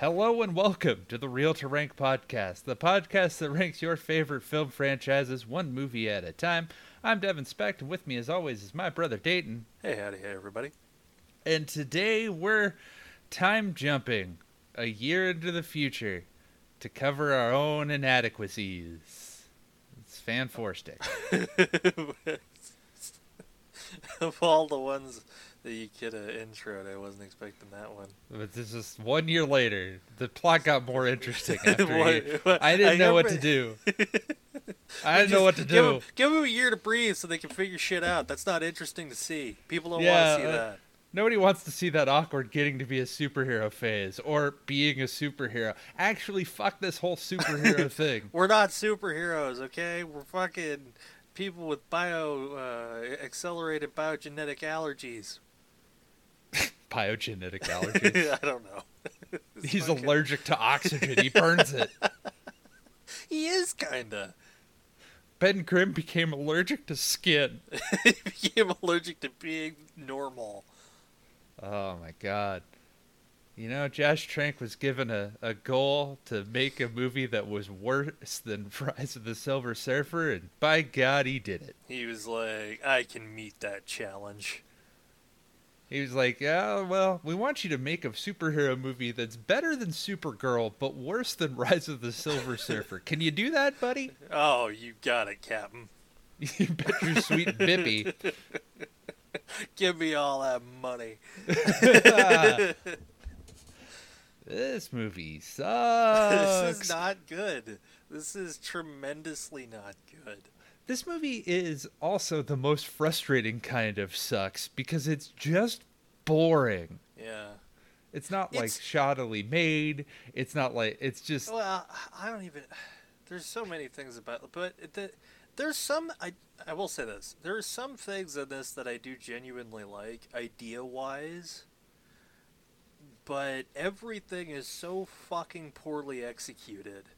Hello and welcome to the Real to Rank podcast, the podcast that ranks your favorite film franchises one movie at a time. I'm Devin Specht, and with me, as always, is my brother Dayton. Hey, howdy, hey, everybody. And today we're time jumping a year into the future to cover our own inadequacies. It's fan four stick. of all the ones that you could have introed, I wasn't expecting that one. But this is one year later. The plot got more interesting after What- what- I didn't I know what to do. I didn't know what to give do. 'em- Give them a year to breathe so they can figure shit out. That's not interesting to see. People don't Yeah, want to see uh, that. Nobody wants to see that awkward getting to be a superhero phase or being a superhero. Actually, fuck this whole superhero thing. We're not superheroes, okay? We're fucking people with bio uh, accelerated biogenetic allergies. Biogenetic allergies. I don't know. He's fucking- allergic to oxygen. He burns it. He is kinda. Ben Grimm became allergic to skin. he became allergic to being normal. Oh my god. You know, Josh Trank was given a, a goal to make a movie that was worse than Rise of the Silver Surfer, and by God, he did it. He was like, I can meet that challenge. He was like, "Yeah, well, we want you to make a superhero movie that's better than Supergirl, but worse than Rise of the Silver Surfer. Can you do that, buddy? Oh, you got it, Captain. you bet your sweet bippy." Give me all that money. this movie sucks. this is not good. This is tremendously not good. This movie is also the most frustrating kind of sucks because it's just boring. Yeah. It's not like It's- shoddily made. It's not like it's just Well, I don't even. There's so many things about, but the, there's some. I I will say this. There are some things in this that I do genuinely like, idea wise. But everything is so fucking poorly executed.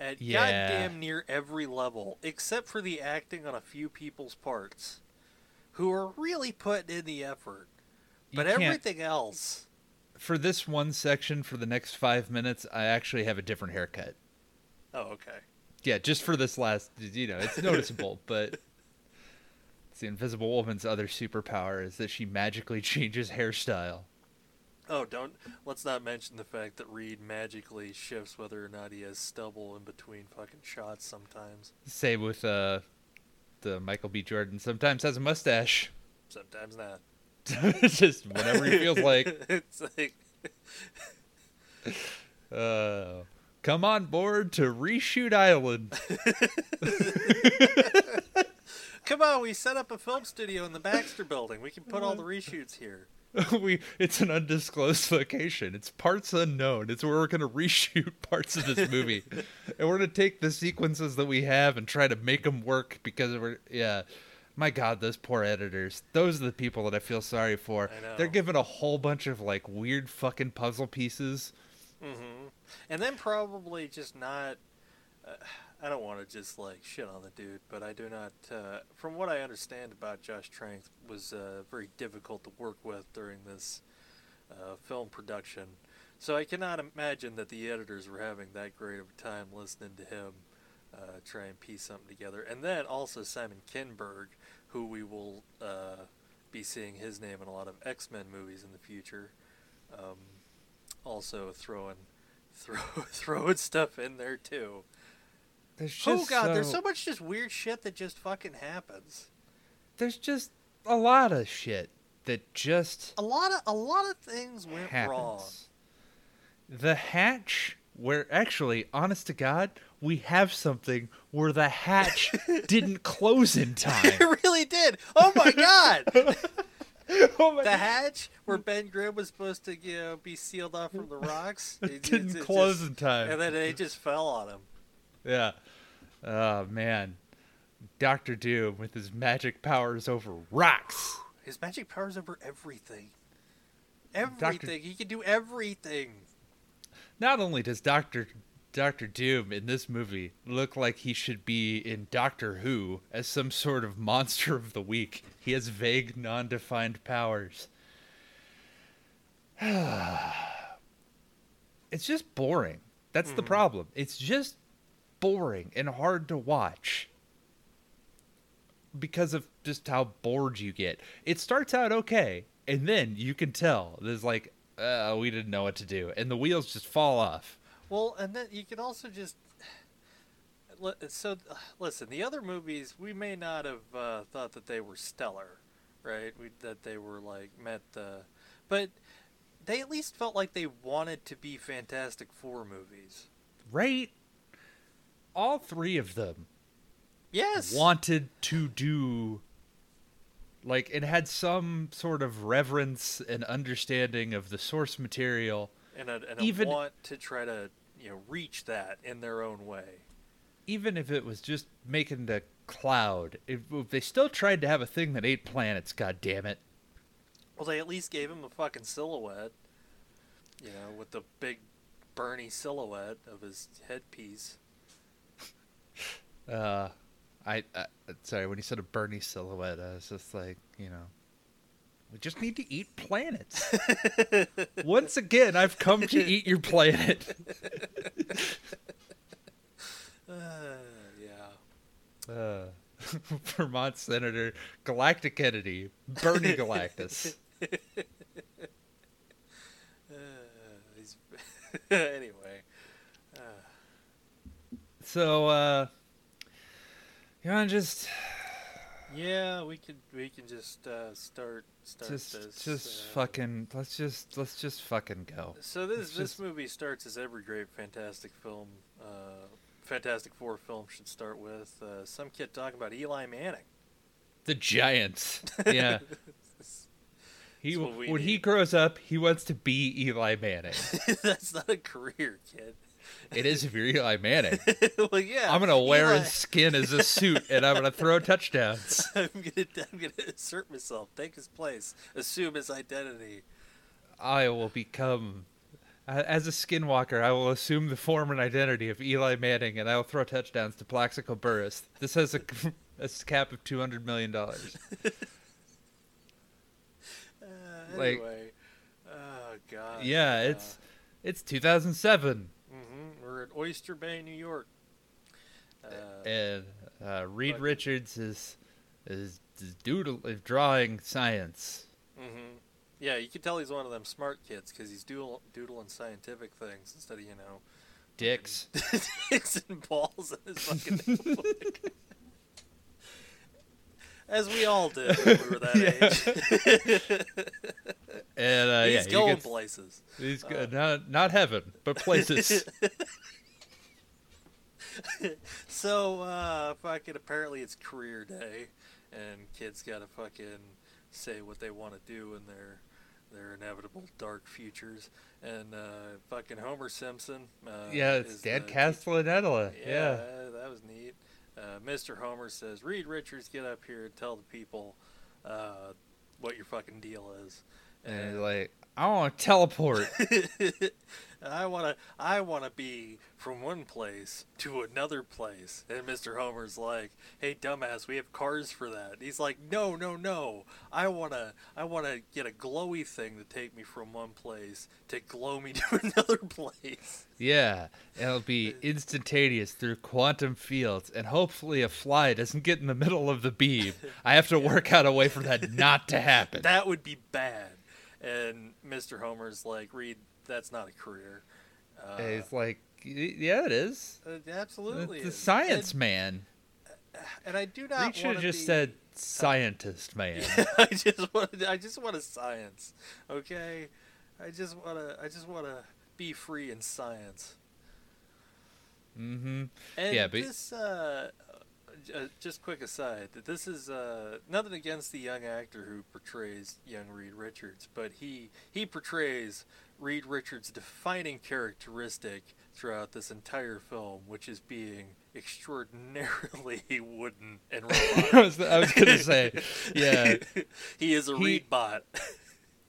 At Yeah. goddamn near every level, except for the acting on a few people's parts, who are really putting in the effort. But everything else, for this one section for the next five minutes. I actually have a different haircut. oh okay. Yeah, just for this last, you know, it's noticeable, but it's the Invisible Woman's other superpower is that she magically changes hairstyle. Oh, don't let's not mention the fact that Reed magically shifts whether or not he has stubble in between fucking shots sometimes. Same with uh, the Michael B. Jordan. Sometimes has a mustache, Sometimes not. just whenever he feels like. it's like Uh, come on board to Reshoot Island. Come on, we set up a film studio in the Baxter building. We can put all the reshoots here. we it's an undisclosed location. It's parts unknown. It's where we're gonna reshoot parts of this movie, and we're gonna take the sequences that we have and try to make them work because we're yeah. My God, those poor editors. Those are the people that I feel sorry for. They're given a whole bunch of like weird fucking puzzle pieces. hmm And then probably just not. Uh, I don't want to just like shit on the dude, but I do not. Uh, from what I understand about Josh Trank, was uh, very difficult to work with during this uh, film production. So I cannot imagine that the editors were having that great of a time listening to him uh, try and piece something together. And then also Simon Kinberg, who we will uh, be seeing his name in a lot of X Men movies in the future. Um, also throwing throw, throwing stuff in there too. There's oh, just oh god, there's so- so much just weird shit that just fucking happens. there's just a lot of shit that just A lot of a lot of things went happens. wrong. The hatch, where actually, honest to God, we have something where the hatch didn't close in time. it really did. Oh my god. oh my the hatch where Ben Grimm was supposed to you know, be sealed off from the rocks it it- didn't it- it close just- in time. and then it just fell on him. Yeah. Oh man, Doctor Doom with his magic powers over rocks. His magic powers over everything. Everything. He can do everything. Not only does Doctor Doctor Doom in this movie look like he should be in Doctor Who as some sort of monster of the week. He has vague, non-defined powers. it's just boring. That's the Mhm. problem. It's just boring and hard to watch because of just how bored you get. It starts out okay, and then you can tell there's like, uh, we didn't know what to do, and the wheels just fall off. Well, and then you can also just. So, listen, the other movies, we may not have uh, thought that they were stellar, right? We, that they were like met the. But they at least felt like they wanted to be Fantastic Four movies. Right? All three of them Yes! wanted to do like it had some sort of reverence and understanding of the source material And a, and a even- want to try to, you know, reach that in their own way. even if it was just making the cloud if, if they still tried to have a thing that ate planets god damn it Well, they at least gave him a fucking silhouette, you know, with the big Bernie silhouette of his headpiece. Uh I, I sorry when you said a bernie silhouette i was just like you know we just need to eat planets once again i've come to eat your planet Uh, yeah. uh, vermont senator galactic kennedy bernie galactus Uh, he's anyway. Uh, So, uh, you want to just, yeah, we could we can just uh, start start just, this. just uh, fucking, let's just, let's just fucking go. So this It's this just- movie starts as every great Fantastic film, uh, Fantastic Four film should start with. Uh, some kid talking about Eli Manning. The Giants. Yeah. He, That's what we when he grows up, he wants to be Eli Manning. That's not a career, kid. It is if you're Eli Manning. well, yeah. I'm gonna wear Eli- his skin as a suit, and I'm gonna throw touchdowns. I'm gonna I'm gonna assert myself, take his place, assume his identity. I will become, as a skinwalker, I will assume the form and identity of Eli Manning, and I will throw touchdowns to Plaxico Burress. This has a, a cap of two hundred million dollars. Uh, Like- anyway, oh god. Yeah, it's it's 2007, hmm We're at Oyster Bay, New York. Uh, and uh, Reed Fuck. Richards is is, is doodle drawing science. Mm-hmm. Yeah, you can tell he's one of them smart kids because he's doodle, doodling scientific things instead of you know Dicks. dicks and balls in his fucking notebook. As we all did when we were that age. And uh, yeah, he's he going gets- places. He's Uh, not not heaven, but places. so uh, fucking apparently it's career day, and kids gotta fucking say what they want to do in their their inevitable dark futures. And uh, fucking Homer Simpson. Uh, yeah, it's Dan Castellaneta. Yeah, Yeah. that was neat. Uh, Mr. Homer says, "Reed Richards, get up here and tell the people uh, what your fucking deal is." And he's like, I want to teleport. I want to I want to be from one place to another place. And Mr. Homer's like, "Hey dumbass, we have cars for that." He's like, "No, no, no. I want to I want to get a glowy thing to take me from one place to glow me to another place." yeah, and it'll be instantaneous through quantum fields, and hopefully a fly doesn't get in the middle of the beam. I have to work out a way for that not to happen. That would be bad. And Mr. Homer's like, "Reed, that's not a career." Uh, like, yeah, it is. it absolutely It's a is. science And, man. and I do Reed not should want have just be... said scientist man. I just want I just want a science. Okay? I just want to I just want to be free in science. mm-hmm. And Yeah, but- this uh, uh, just quick aside, that this is uh, nothing against the young actor who portrays young Reed Richards, but he he portrays Reed Richards' defining characteristic throughout this entire film, which is being extraordinarily wooden and I robotic. was, I was gonna say, yeah. he is a He- Reed bot.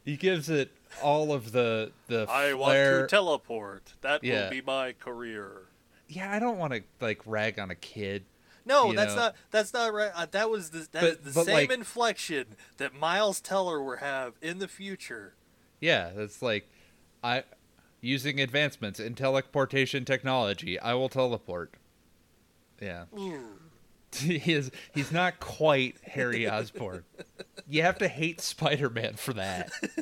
He gives it all of the the I want flair. to teleport. That Yeah. will be my career. yeah, I don't want to like rag on a kid. No, You that's know. not. That's not right. Uh, that was the that But- the but, same like- inflection that Miles Teller will have in the future. Yeah, it's like I using advancements in teleportation technology, I will teleport. Yeah. he is he's not quite Harry Osborn. you have to hate Spider-Man for that.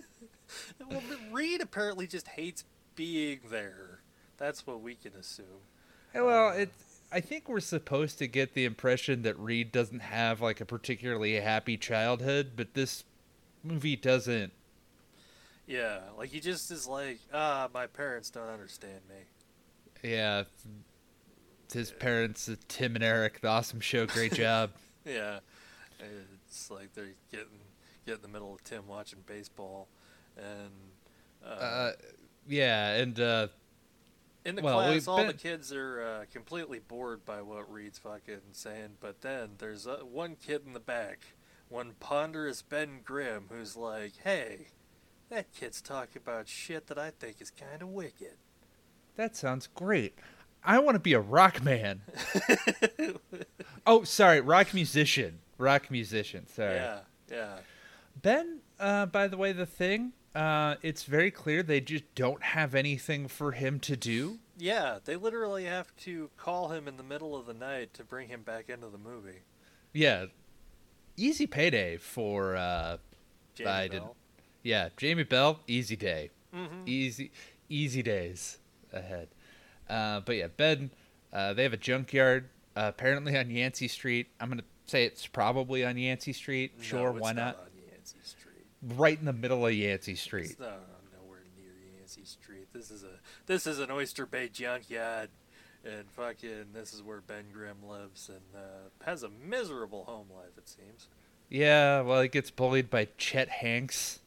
well, but Reed apparently just hates being there. That's what we can assume. Well, it I think we're supposed to get the impression that Reed doesn't have like a particularly happy childhood, but this movie doesn't. Yeah, like he just is like, ah, my parents don't understand me. Yeah, his parents, uh, Tim and Eric, the awesome show, great job. yeah, it's like they're getting get in the middle of Tim watching baseball, and uh, uh yeah, and uh, in the well, class, all been... the kids are uh, completely bored by what Reed's fucking saying. But then there's uh, one kid in the back, one ponderous Ben Grimm, who's like, "Hey, that kid's talking about shit that I think is kind of wicked." That sounds great. I want to be a rock man. oh, sorry, rock musician. Rock musician. Sorry. Yeah, yeah. Ben, uh, by the way, the thing, uh, it's very clear they just don't have anything for him to do. Yeah, they literally have to call him in the middle of the night to bring him back into the movie. Yeah, easy payday for uh, Jamie I Bell. Yeah, Jamie Bell, easy day, mm-hmm. easy, easy days ahead. Uh, but yeah, Ben, uh, they have a junkyard uh, apparently on Yancey Street. I'm gonna say it's probably on Yancey Street. No, sure, why not? not? Right in the middle of Yancey Street. It's not nowhere near Yancey Street. This is a this is an Oyster Bay junkyard, and fucking this is where Ben Grimm lives and uh, has a miserable home life. It seems. Yeah, well, he gets bullied by Chet Hanks.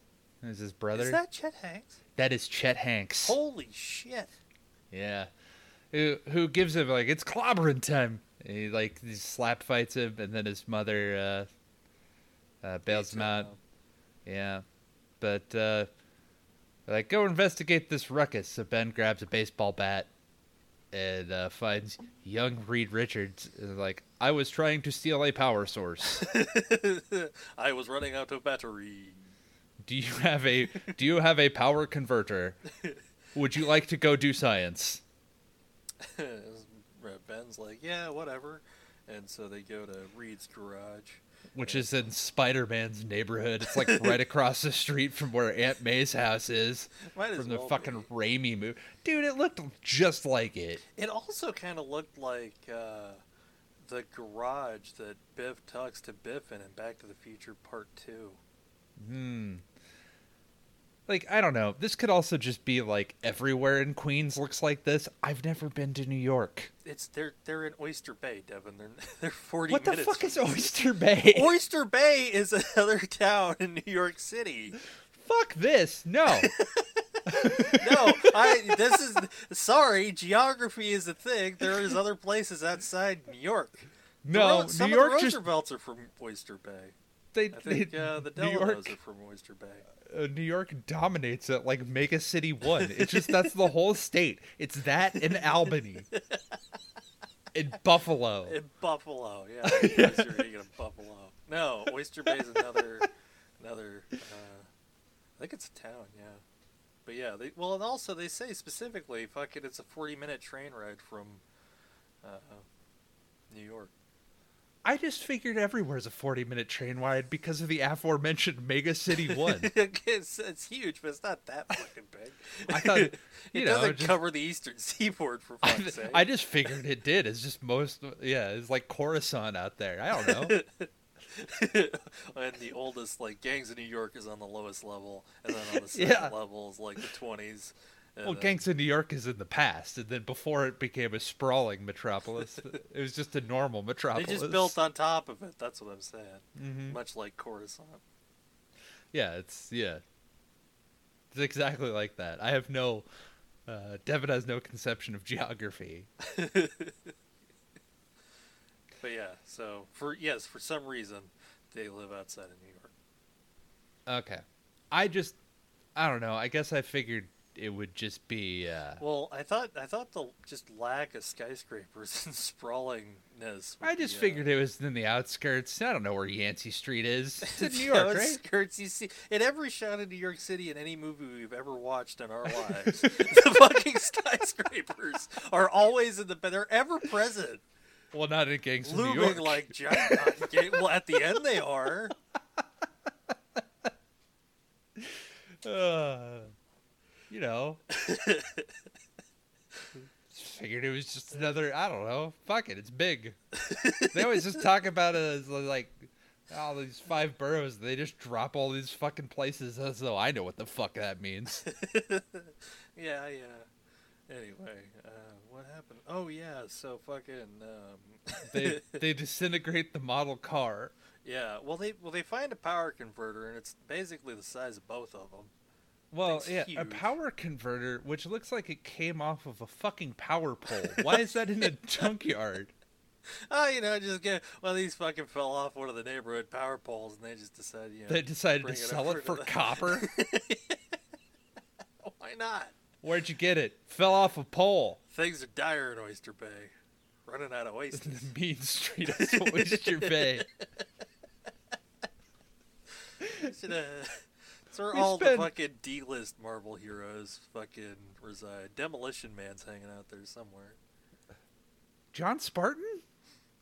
Is his brother? Is that Chet Hanks? That is Chet Hanks. Holy shit! Yeah, who who gives him like it's clobbering time. And he like he slap fights him, and then his mother uh, uh, bails him out. Yeah, but uh, like go investigate this ruckus. So Ben grabs a baseball bat and uh, finds young Reed Richards. Like I was trying to steal a power source. I was running out of battery. Do you have a Do you have a power converter? Would you like to go do science? Ben's like, yeah, whatever. And so they go to Reed's garage. Which is in Spider Man's neighborhood. It's like right across the street from where Aunt May's house is. Might from the well fucking be. Raimi movie. Dude, it looked just like it. It also kind of looked like uh, the garage that Biff talks to Biff in in Back to the Future Part 2. Hmm like I don't know. This could also just be like everywhere in Queens looks like this. I've never been to New York. It's they're they're in Oyster Bay, Devin. They're they're forty. What the fuck is Oyster Bay? Oyster Bay is another town in New York City. Fuck this. No. no, I. This is sorry. Geography is a thing. There is other places outside New York. No, New York the just Roosevelts are from Oyster Bay. They, I think they, uh, the Delanos York, are from Oyster Bay New York dominates it like Mega City One. It's just that's the whole state. It's that in Albany, in Buffalo, in Buffalo. Yeah, Oyster in Buffalo. No, Oyster Bay is another another. Uh, I think it's a town. Yeah, but yeah. They, well, and also they say specifically, fuck it, it's a forty-minute train ride from uh, New York. I just figured everywhere's a 40 minute train ride because of the aforementioned Mega City 1. it's, it's, huge, but it's not that fucking big. I thought, it know, doesn't just, cover the eastern seaboard, for fuck's sake. I just figured it did. It's just most, yeah, it's like Coruscant out there. I don't know. and the oldest, like, gangs of New York is on the lowest level, and then on the second yeah. level is like the 20s well, Gangs in New York is in the past, and then before it became a sprawling metropolis, it was just a normal metropolis. They just built on top of it. That's what I'm saying. Mm-hmm. Much like Coruscant. Yeah, it's yeah, it's exactly like that. I have no, uh, Devin has no conception of geography. but yeah, so for yes, for some reason, they live outside of New York. Okay, I just, I don't know. I guess I figured it would just be. Uh, Well, I thought I thought the just lack of skyscrapers and sprawlingness. I just be, uh, figured it was in the outskirts. I don't know where Yancey Street is. It's in New York, right? outskirts you see in every shot of New York City in any movie we've ever watched in our lives. the fucking skyscrapers are always in the they're ever present, Well, not in Gangs of New looming like giant. well, at the end they are. Uh, you know. Figured it was just another. I don't know. Fuck it. It's big. they always just talk about it as like all these five boroughs. They just drop all these fucking places as though I know what the fuck that means. Yeah, yeah. Anyway, uh, what happened? Oh yeah, so fucking um, They they disintegrate the model car. yeah. Well, they well they find a power converter and it's basically the size of both of them. Well, yeah, a power converter, which looks like it came off of a fucking power pole. Why is that in a junkyard? Oh, you know, just get well. These fucking fell off one of the neighborhood power poles, and they just decided, you know, They decided to it sell it for the- copper. why not? Where'd you get it? Fell off a pole. Things are dire in Oyster Bay, running out of oysters. Mean Street of Oyster Bay. Should, uh, it's where We all spent- the fucking D-list Marvel heroes fucking reside. Demolition Man's hanging out there somewhere. John Spartan?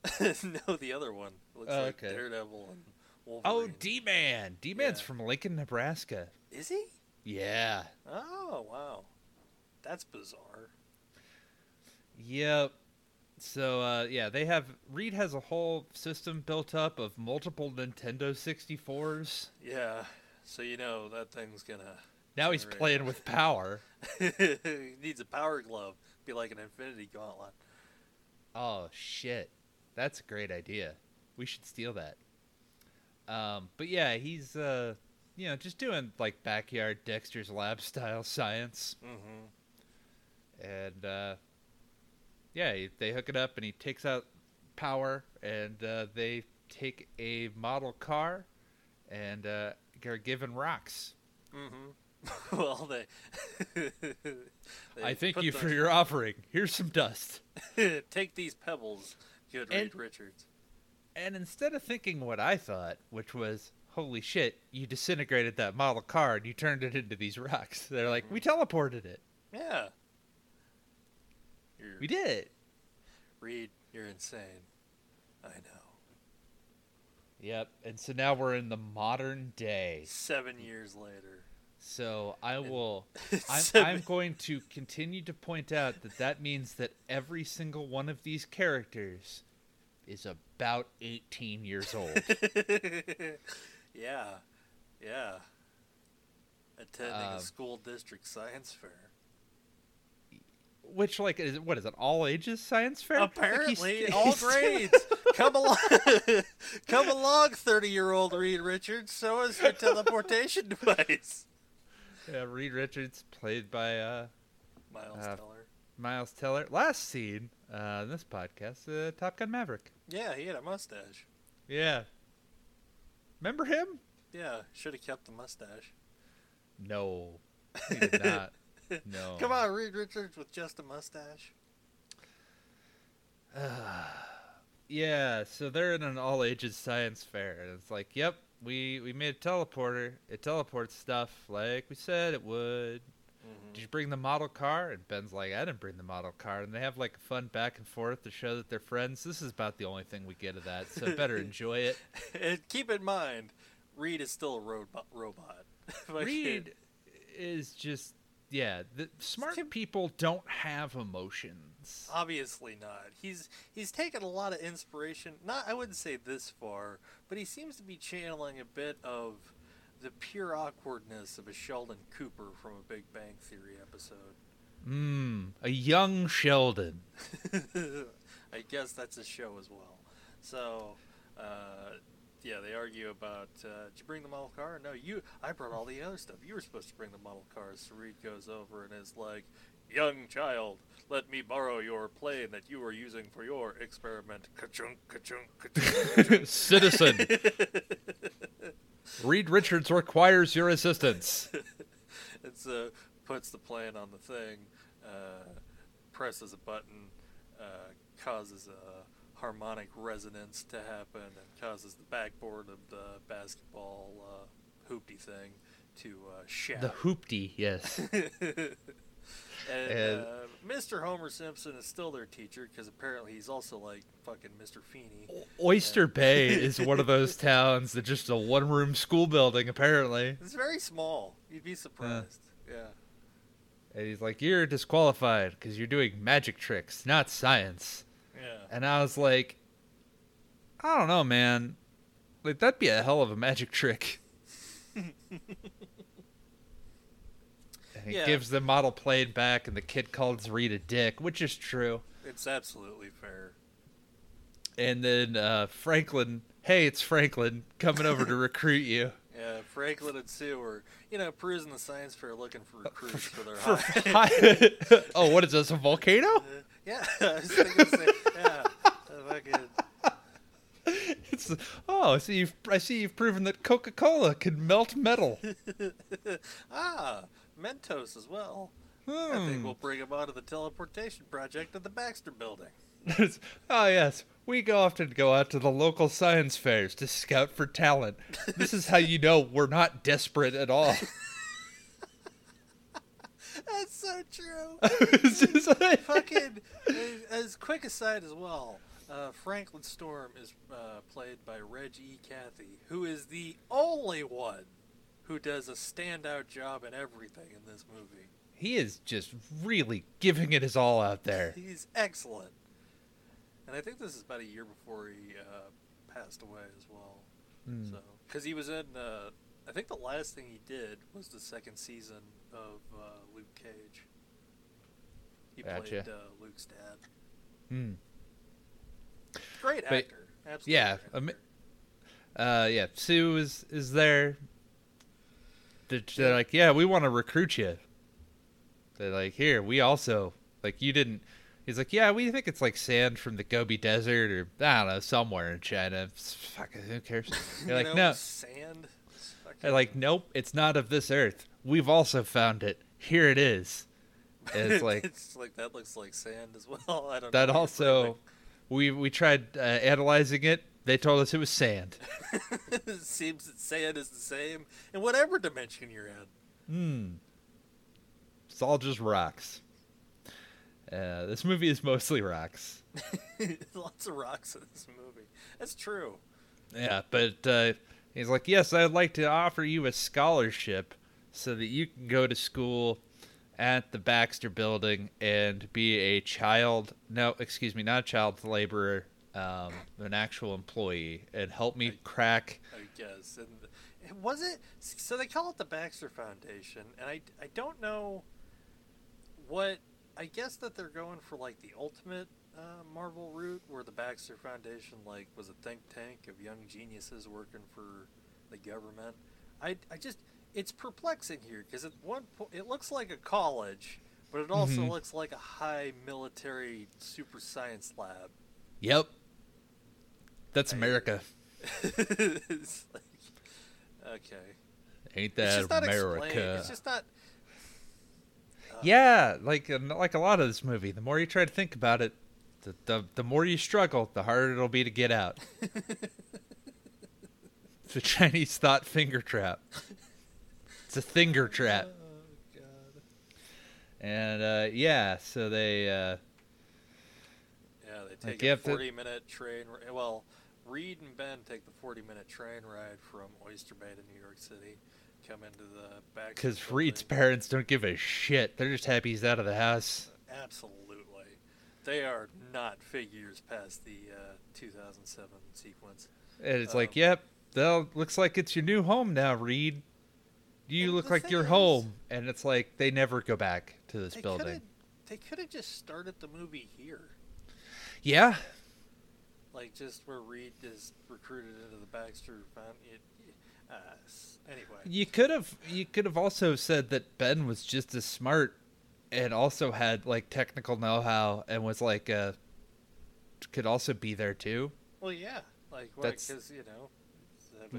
no, the other one looks Oh, like okay. Daredevil and Wolverine. Oh, D Man. D Man's Yeah. from Lincoln, Nebraska. is he? Yeah. Oh, wow, that's bizarre. Yep. So uh, yeah, they have Reed has a whole system built up of multiple Nintendo 64s. Yeah, so you know that thing's gonna. Now he's Generate. playing with power. he needs a power glove. Be like an Infinity Gauntlet. Oh shit, that's a great idea. We should steal that. Um, but yeah, he's uh, you know, just doing like backyard Dexter's Lab style science, Mm-hmm. and uh, yeah, he, they hook it up, and he takes out power, and uh, they take a model car, and uh, are given rocks. Mm-hmm. well, they. they I thank you the- for your offering. Here's some dust. Take these pebbles, good And- Reed Richards. And instead of thinking what I thought, which was, holy shit, you disintegrated that model car and you turned it into these rocks. They're like, we teleported it. Yeah. You're, We did. Reed, you're insane. I know. Yep. And so now we're in the modern day. Seven years later. So I will. I'm, I'm going to continue to point out that that means that every single one of these characters is about 18 years old. yeah. Yeah. Attending Um, a school district science fair. Which, like, is what is it? All ages science fair? Like, Apparently, all grades. Come along, come along, thirty-year-old Reed Richards. so is your teleportation device. Yeah, Reed Richards, played by uh, Miles Uh, Teller. Miles Teller. Last scene uh, in this podcast, uh, Top Gun Maverick. Yeah, he had a mustache. Yeah. Remember him? Yeah, should have kept the mustache. No, he did not. No. Come on, Reed Richards with just a mustache. Yeah, so they're in an all ages science fair, and it's like, yep, we we made a teleporter. It teleports stuff like we said it would. Mm-hmm. Did you bring the model car? And Ben's like, I didn't bring the model car. And they have like a fun back and forth to show that they're friends. This is about the only thing we get of that, so better enjoy it. And keep in mind, Reed is still a robot. robot. Like, Reed is just yeah. The smart people don't have emotions. Obviously not. He's he's taken a lot of inspiration. Not I wouldn't say this far, but he seems to be channeling a bit of the pure awkwardness of a Sheldon Cooper from a Big Bang Theory episode. Mmm, a young Sheldon. I guess that's a show as well. So, uh, yeah, they argue about uh, did you bring the model car? No, you. I brought all the other stuff. You were supposed to bring the model car. So Reed goes over and is like, "Young child, let me borrow your plane that you were using for your experiment." Ka-chunk, ka-chunk, ka-chunk. Citizen, Reed Richards requires your assistance. it's uh, puts the plane on the thing, uh, presses a button, uh, causes a harmonic resonance to happen, and causes the backboard of the basketball uh, hoopty thing to uh, shatter. The hoopty, yes. and, And- uh, Mr. Homer Simpson is still their teacher because apparently he's also like fucking Mr. Feeney. Oyster Bay is one of those towns that just a one room school building, apparently. It's very small. You'd be surprised. Yeah. And he's like, You're disqualified because you're doing magic tricks, not science. Yeah. And I was like, I don't know, man. Like, that'd be a hell of a magic trick. and he Yeah. gives the model plane back, and the kid calls Reed a dick, which is true. It's absolutely fair. And then uh, Franklin, hey, it's Franklin coming over to recruit you. Franklin and Sue are, you know, perusing the science fair looking for recruits for their high. oh, what is this, a volcano? yeah, I was thinking the same. Yeah, uh, fucking. It's, oh, I see, you've, I see you've proven that Coca Cola can melt metal. ah, Mentos as well. I think Hmm. we'll bring him onto the teleportation project at the Baxter Building. oh yes, we go often go out to the local science fairs to scout for talent. This is how you know we're not desperate at all. That's so true. Like- Fucking, as, as quick aside as well. Uh, Franklin Storm is uh, played by Reg E. Cathey, who is the only one who does a standout job in everything in this movie. he is just really giving it his all out there. He's excellent. And I think this is about a year before he uh, passed away as well. Hmm. So, because he was in, uh, I think the last thing he did was the second season of uh, Luke Cage. He Gotcha. played uh, Luke's dad. Hmm. Great But- actor. Absolutely. Yeah, great actor. Uh, yeah, Sue is is there. They're, they're like, yeah, we want to recruit you. They're like, here, we also like you didn't. He's like, yeah, we think it's like sand from the Gobi Desert or I don't know somewhere in China. Fuck, who cares? They're like, know, no. Sand. They're like, nope, it's not of this earth. We've also found it. Here it is. And it's like it's like that looks like sand as well. I don't that. Also, we we tried uh, analyzing it. They told us it was sand. it seems that sand is the same in whatever dimension you're in. Hmm. It's all just rocks. Uh, this movie is mostly rocks. Lots of rocks in this movie. That's true. Yeah, but uh, he's like, yes, I'd like to offer you a scholarship so that you can go to school at the Baxter Building and be a child. No, excuse me, not a child laborer, um, an actual employee, and help me crack. I guess. And and was it? So they call it the Baxter Foundation, and I I don't know what. I guess that they're going for like the ultimate uh, Marvel route, where the Baxter Foundation like was a think tank of young geniuses working for the government. I I just it's perplexing here because at one point it looks like a college, but it also Mhm. looks like a high military super science lab. Yep. That's I- America. it's like, okay. Ain't It's that just not America? explained. It's just not. Yeah, like uh, like a lot of this movie. The more you try to think about it, the the, the more you struggle, the harder it'll be to get out. it's a Chinese thought finger trap. It's a finger trap. Oh. And uh, yeah, so they uh, Yeah, they take you a forty-minute train. Well, Reed and Ben take the forty-minute train ride from Oyster Bay to New York City, come into the back. because Reed's parents don't give a shit. They're just happy he's out of the house. Absolutely, they are not figures past the uh, 2007 sequence. And it's Um, like, yep, that looks like it's your new home now, Reed. You look like you're is- home. And it's like they never go back to this They building. coulda- They could have just started the movie here. Yeah, like just where Reed is recruited into the Baxter. It, uh, anyway, You could have you could have also said that Ben was just as smart and also had like technical know-how and was like uh could also be there too. well, yeah, like That's because you know,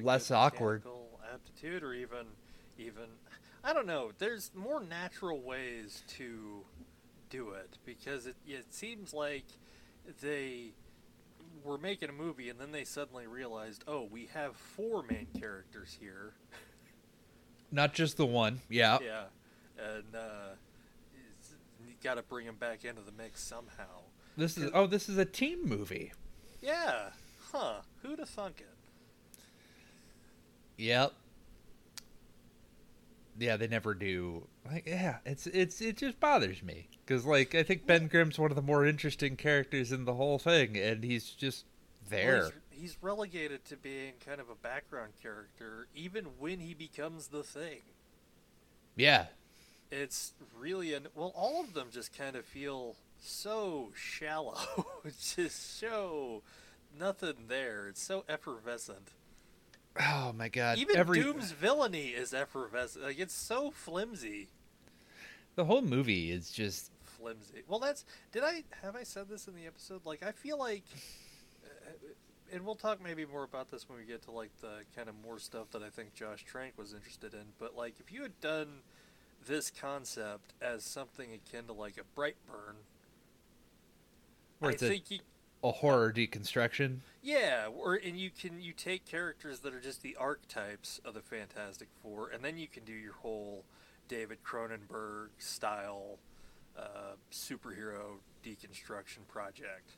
less awkward. aptitude, or even, even, I don't know. There's more natural ways to do it because it it seems like they were making a movie and then they suddenly realized, oh, we have four main characters here. Not just the one. Yeah. Yeah, and uh, you got to bring them back into the mix somehow. This is oh, this is a team movie. Yeah, huh? Who'd have thunk it? Yep. Yeah, they never do. Like, yeah, it's it's it just bothers me because like I think Ben Grimm's one of the more interesting characters in the whole thing, and he's just there. Well, he's, he's relegated to being kind of a background character, even when he becomes the thing. Yeah, It's really an well, all of them just kind of feel so shallow. just so nothing there. It's so effervescent. Oh my god! Even Every Doom's villainy is effervescent. Like it's so flimsy, the whole movie is just flimsy. Well, that's did I have I said this in the episode? Like I feel like, uh, and we'll talk maybe more about this when we get to like the kind of more stuff that I think Josh Trank was interested in. But like if you had done this concept as something akin to like a Brightburn, where I it's a, think you, a horror deconstruction. Yeah, or and you can you take characters that are just the archetypes of the Fantastic Four, and then you can do your whole David Cronenberg style uh, superhero deconstruction project.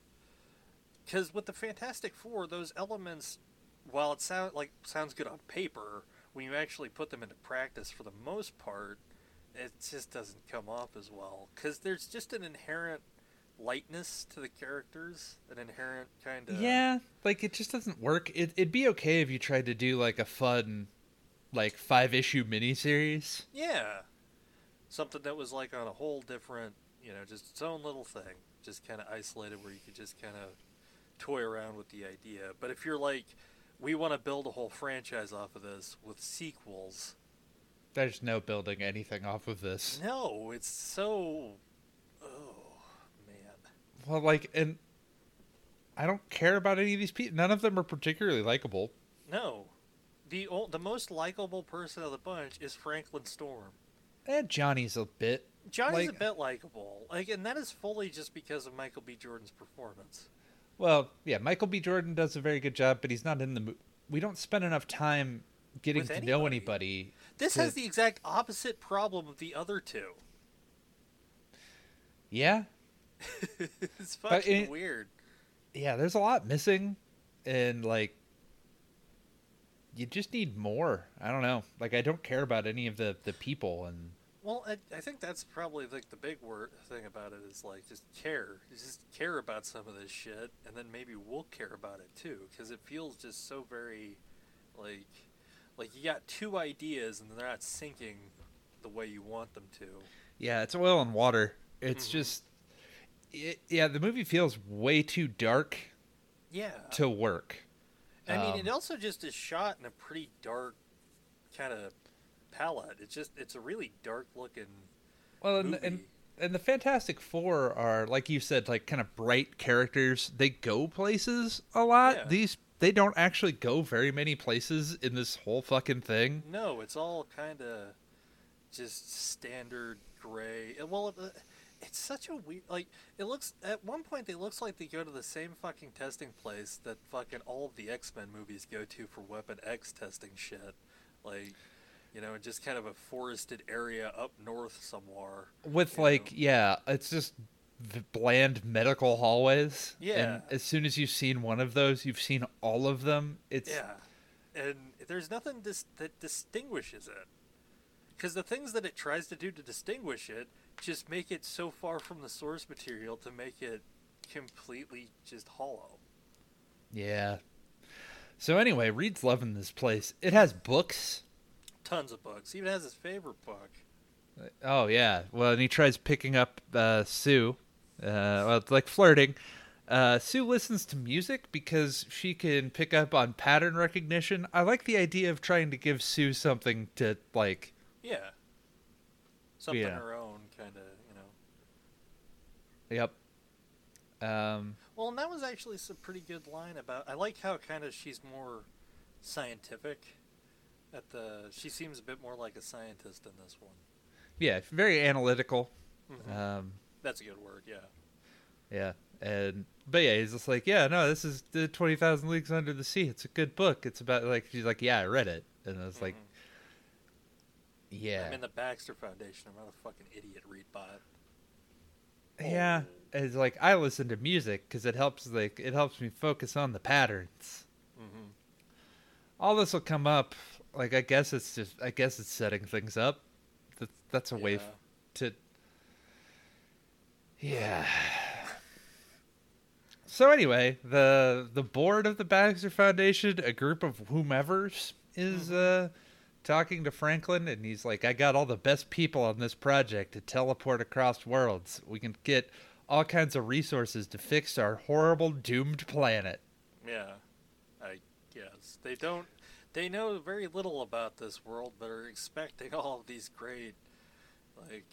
Because with the Fantastic Four, those elements, while it sound like sounds good on paper, when you actually put them into practice, for the most part, it just doesn't come off as well. Because there's just an inherent lightness to the characters, an inherent kind of Yeah, like it just doesn't work. It, it'd be okay if you tried to do like a fun, like five issue miniseries. Yeah. Something that was like on a whole different, you know, just its own little thing, just kind of isolated where you could just kind of toy around with the idea. But if you're like, we want to build a whole franchise off of this with sequels, There's no building anything off of this. no, it's so. Oh, man. Well, like, and I don't care about any of these people. None of them are particularly likable. No. The, the most likable person of the bunch is Franklin Storm. And Johnny's a bit. Johnny's Like- a bit likable, like, and that is fully just because of Michael B. Jordan's performance. Well, yeah, Michael B. Jordan does a very good job, but he's not in the. Mo- we don't spend enough time getting to know anybody. anybody. This to- has the exact opposite problem of the other two. Yeah, it's fucking it- weird. yeah. There's a lot missing, and like, you just need more. I don't know. Like, I don't care about any of the the people, and Well, I, I think that's probably like the big word thing about it is like just care, just care about some of this shit, and then maybe we'll care about it too, because it feels just so very, like, like you got two ideas and they're not syncing the way you want them to. yeah, it's oil and water. It's Mhm. just, it, yeah. The movie feels way too dark Yeah. to work. I mean, Um, it also just is shot in a pretty dark kind of palette. It's just it's a really dark looking Well, and, and and the Fantastic Four are like you said, like kind of bright characters. They go places a lot. Yeah. These they don't actually go very many places in this whole fucking thing. No, it's all kind of just standard gray. Well, uh, it's such a weird. Like, it looks at one point they looks like they go to the same fucking testing place that fucking all of the X Men movies go to for Weapon X testing shit. Like, you know, just kind of a forested area up north somewhere. With like, know. yeah, it's just bland medical hallways. Yeah. And as soon as you've seen one of those, you've seen all of them. It's Yeah, and there's nothing dis- that distinguishes it. Because the things that it tries to do to distinguish it just make it so far from the source material to make it completely just hollow. yeah. So anyway, Reed's loving this place. It has books. Tons of books. Even has his favorite book. Oh yeah. Well, and he tries picking up uh, Sue. Uh, well, it's like flirting. Uh, Sue listens to music because she can pick up on pattern recognition. I like the idea of trying to give Sue something to like. Yeah. Something Yeah. her own, kind of, you know. Yep. Um. Well, and that was actually some pretty good line about. I like how kind of she's more scientific At the, she seems a bit more like a scientist in this one. Yeah, very analytical. Mhm. Um, That's a good word. Yeah. yeah, and but yeah, he's just like, yeah, no, this is the Twenty Thousand Leagues Under the Sea. It's a good book. It's about like she's like, yeah, I read it, and I was like, Mhm. Yeah, I'm in the Baxter Foundation. I'm not a fucking idiot. Reed bot. yeah. It's like I listen to music because it helps like it helps me focus on the patterns. Mm-hmm. All this will come up. Like I guess it's just I guess it's setting things up. That's that's a way f- to yeah so anyway the the board of the baxter foundation a group of whomevers is uh talking to franklin and he's like i got all the best people on this project to teleport across worlds. We can get all kinds of resources to fix our horrible doomed planet. Yeah, I guess. They don't. They know very little about this world, but are expecting all of these great, like,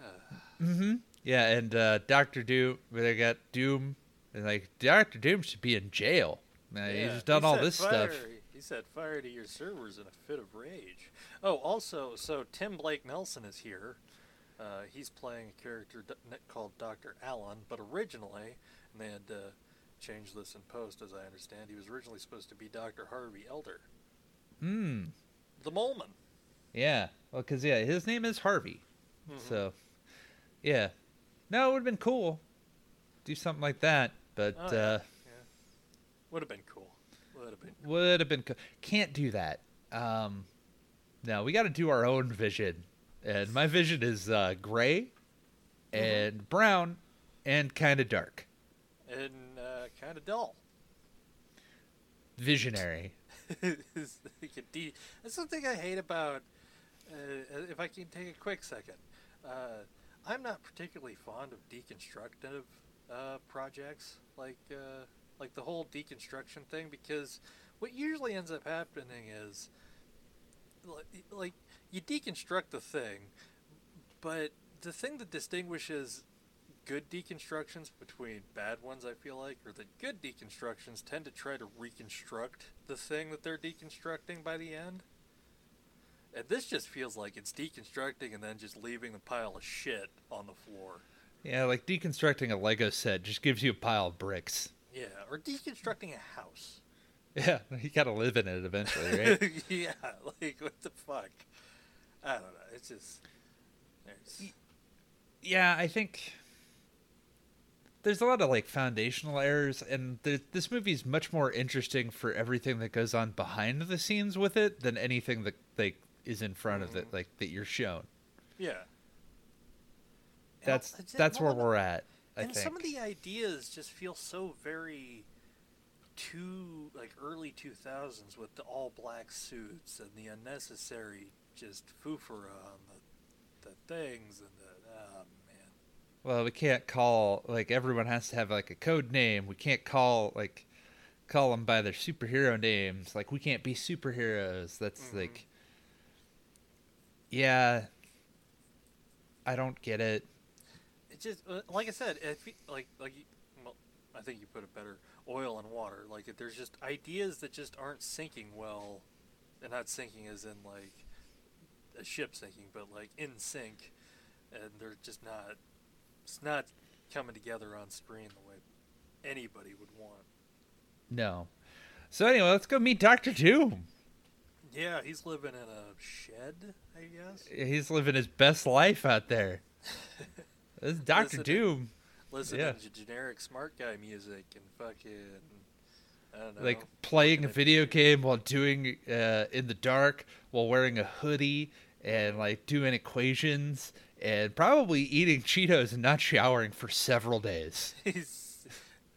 uh, mm-hmm. Yeah and uh dr doom they got doom and like dr doom should be in jail. Uh, yeah, he's done all this stuff. fire- set fire to your servers in a fit of rage. Oh, also, so Tim Blake Nelson is here. Uh, he's playing a character called Dr. Allen, but originally, and they had to change this in post, as I understand, he was originally supposed to be Dr. Harvey Elder, mm the Moleman. Yeah. Well, because, yeah, his name is Harvey. Mhm. So, yeah. No, it would have been cool. Do something like that. But, Oh, yeah. uh, Would have been cool. Would have been. would have been. Co- Can't do that. Um, no, we got to do our own vision. And my vision is uh, gray and brown and kind of dark. And uh, kind of dull. Visionary. That's something I hate about. Uh, if I can take a quick second, uh, I'm not particularly fond of deconstructive uh, projects like uh, like the whole deconstruction thing because what usually ends up happening is like, you deconstruct the thing, but the thing that distinguishes good deconstructions between bad ones, I feel like, or that good deconstructions tend to try to reconstruct the thing that they're deconstructing by the end. And this just feels like it's deconstructing and then just leaving a pile of shit on the floor. Yeah, like deconstructing a Lego set just gives you a pile of bricks. Yeah, or deconstructing a house. Yeah, you got to live in it eventually, right? yeah, like what the fuck? I don't know. It's just there's yeah, I think there's a lot of like foundational errors, and th- this movie's much more interesting for everything that goes on behind the scenes with it than anything that like is in front of it, mm. like that you're shown. yeah. That's that's where we're at. I and think. some of the ideas just feel so very too like early 2000s with the all black suits and the unnecessary just foofera on the, the things and the oh man well, we can't call like everyone has to have like a code name. We can't call like call them by their superhero names. Like we can't be superheroes. That's Mhm. like yeah. I don't get it. It just uh, like I said it fe- like like well, I think you put it better oil and water like if there's just ideas that just aren't sinking well and not sinking as in like a ship sinking but like in sync and they're just not it's not coming together on screen the way anybody would want No. So anyway, let's go meet Doctor Doom. yeah he's living in a shed I guess He's living his best life out there. This is Doctor Doom. listening Yeah. to generic smart guy music and fucking I don't know like playing a video game while doing uh, in the dark while wearing a hoodie and like doing equations and probably eating Cheetos and not showering for several days. He's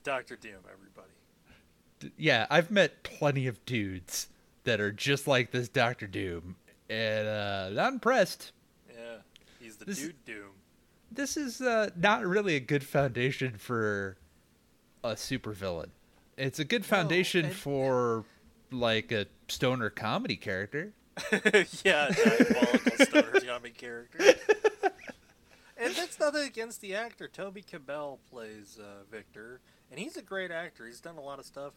Doctor Doom, everybody. D- Yeah, I've met plenty of dudes that are just like this Doctor Doom, and uh, not impressed. Yeah, he's the This- dude Doom. This is uh, not really a good foundation for a supervillain. It's a good foundation and- for like a stoner comedy character. yeah, a diabolical stoner comedy character. and that's nothing against the actor. Toby Kebbell plays uh, Victor, and he's a great actor. He's done a lot of stuff.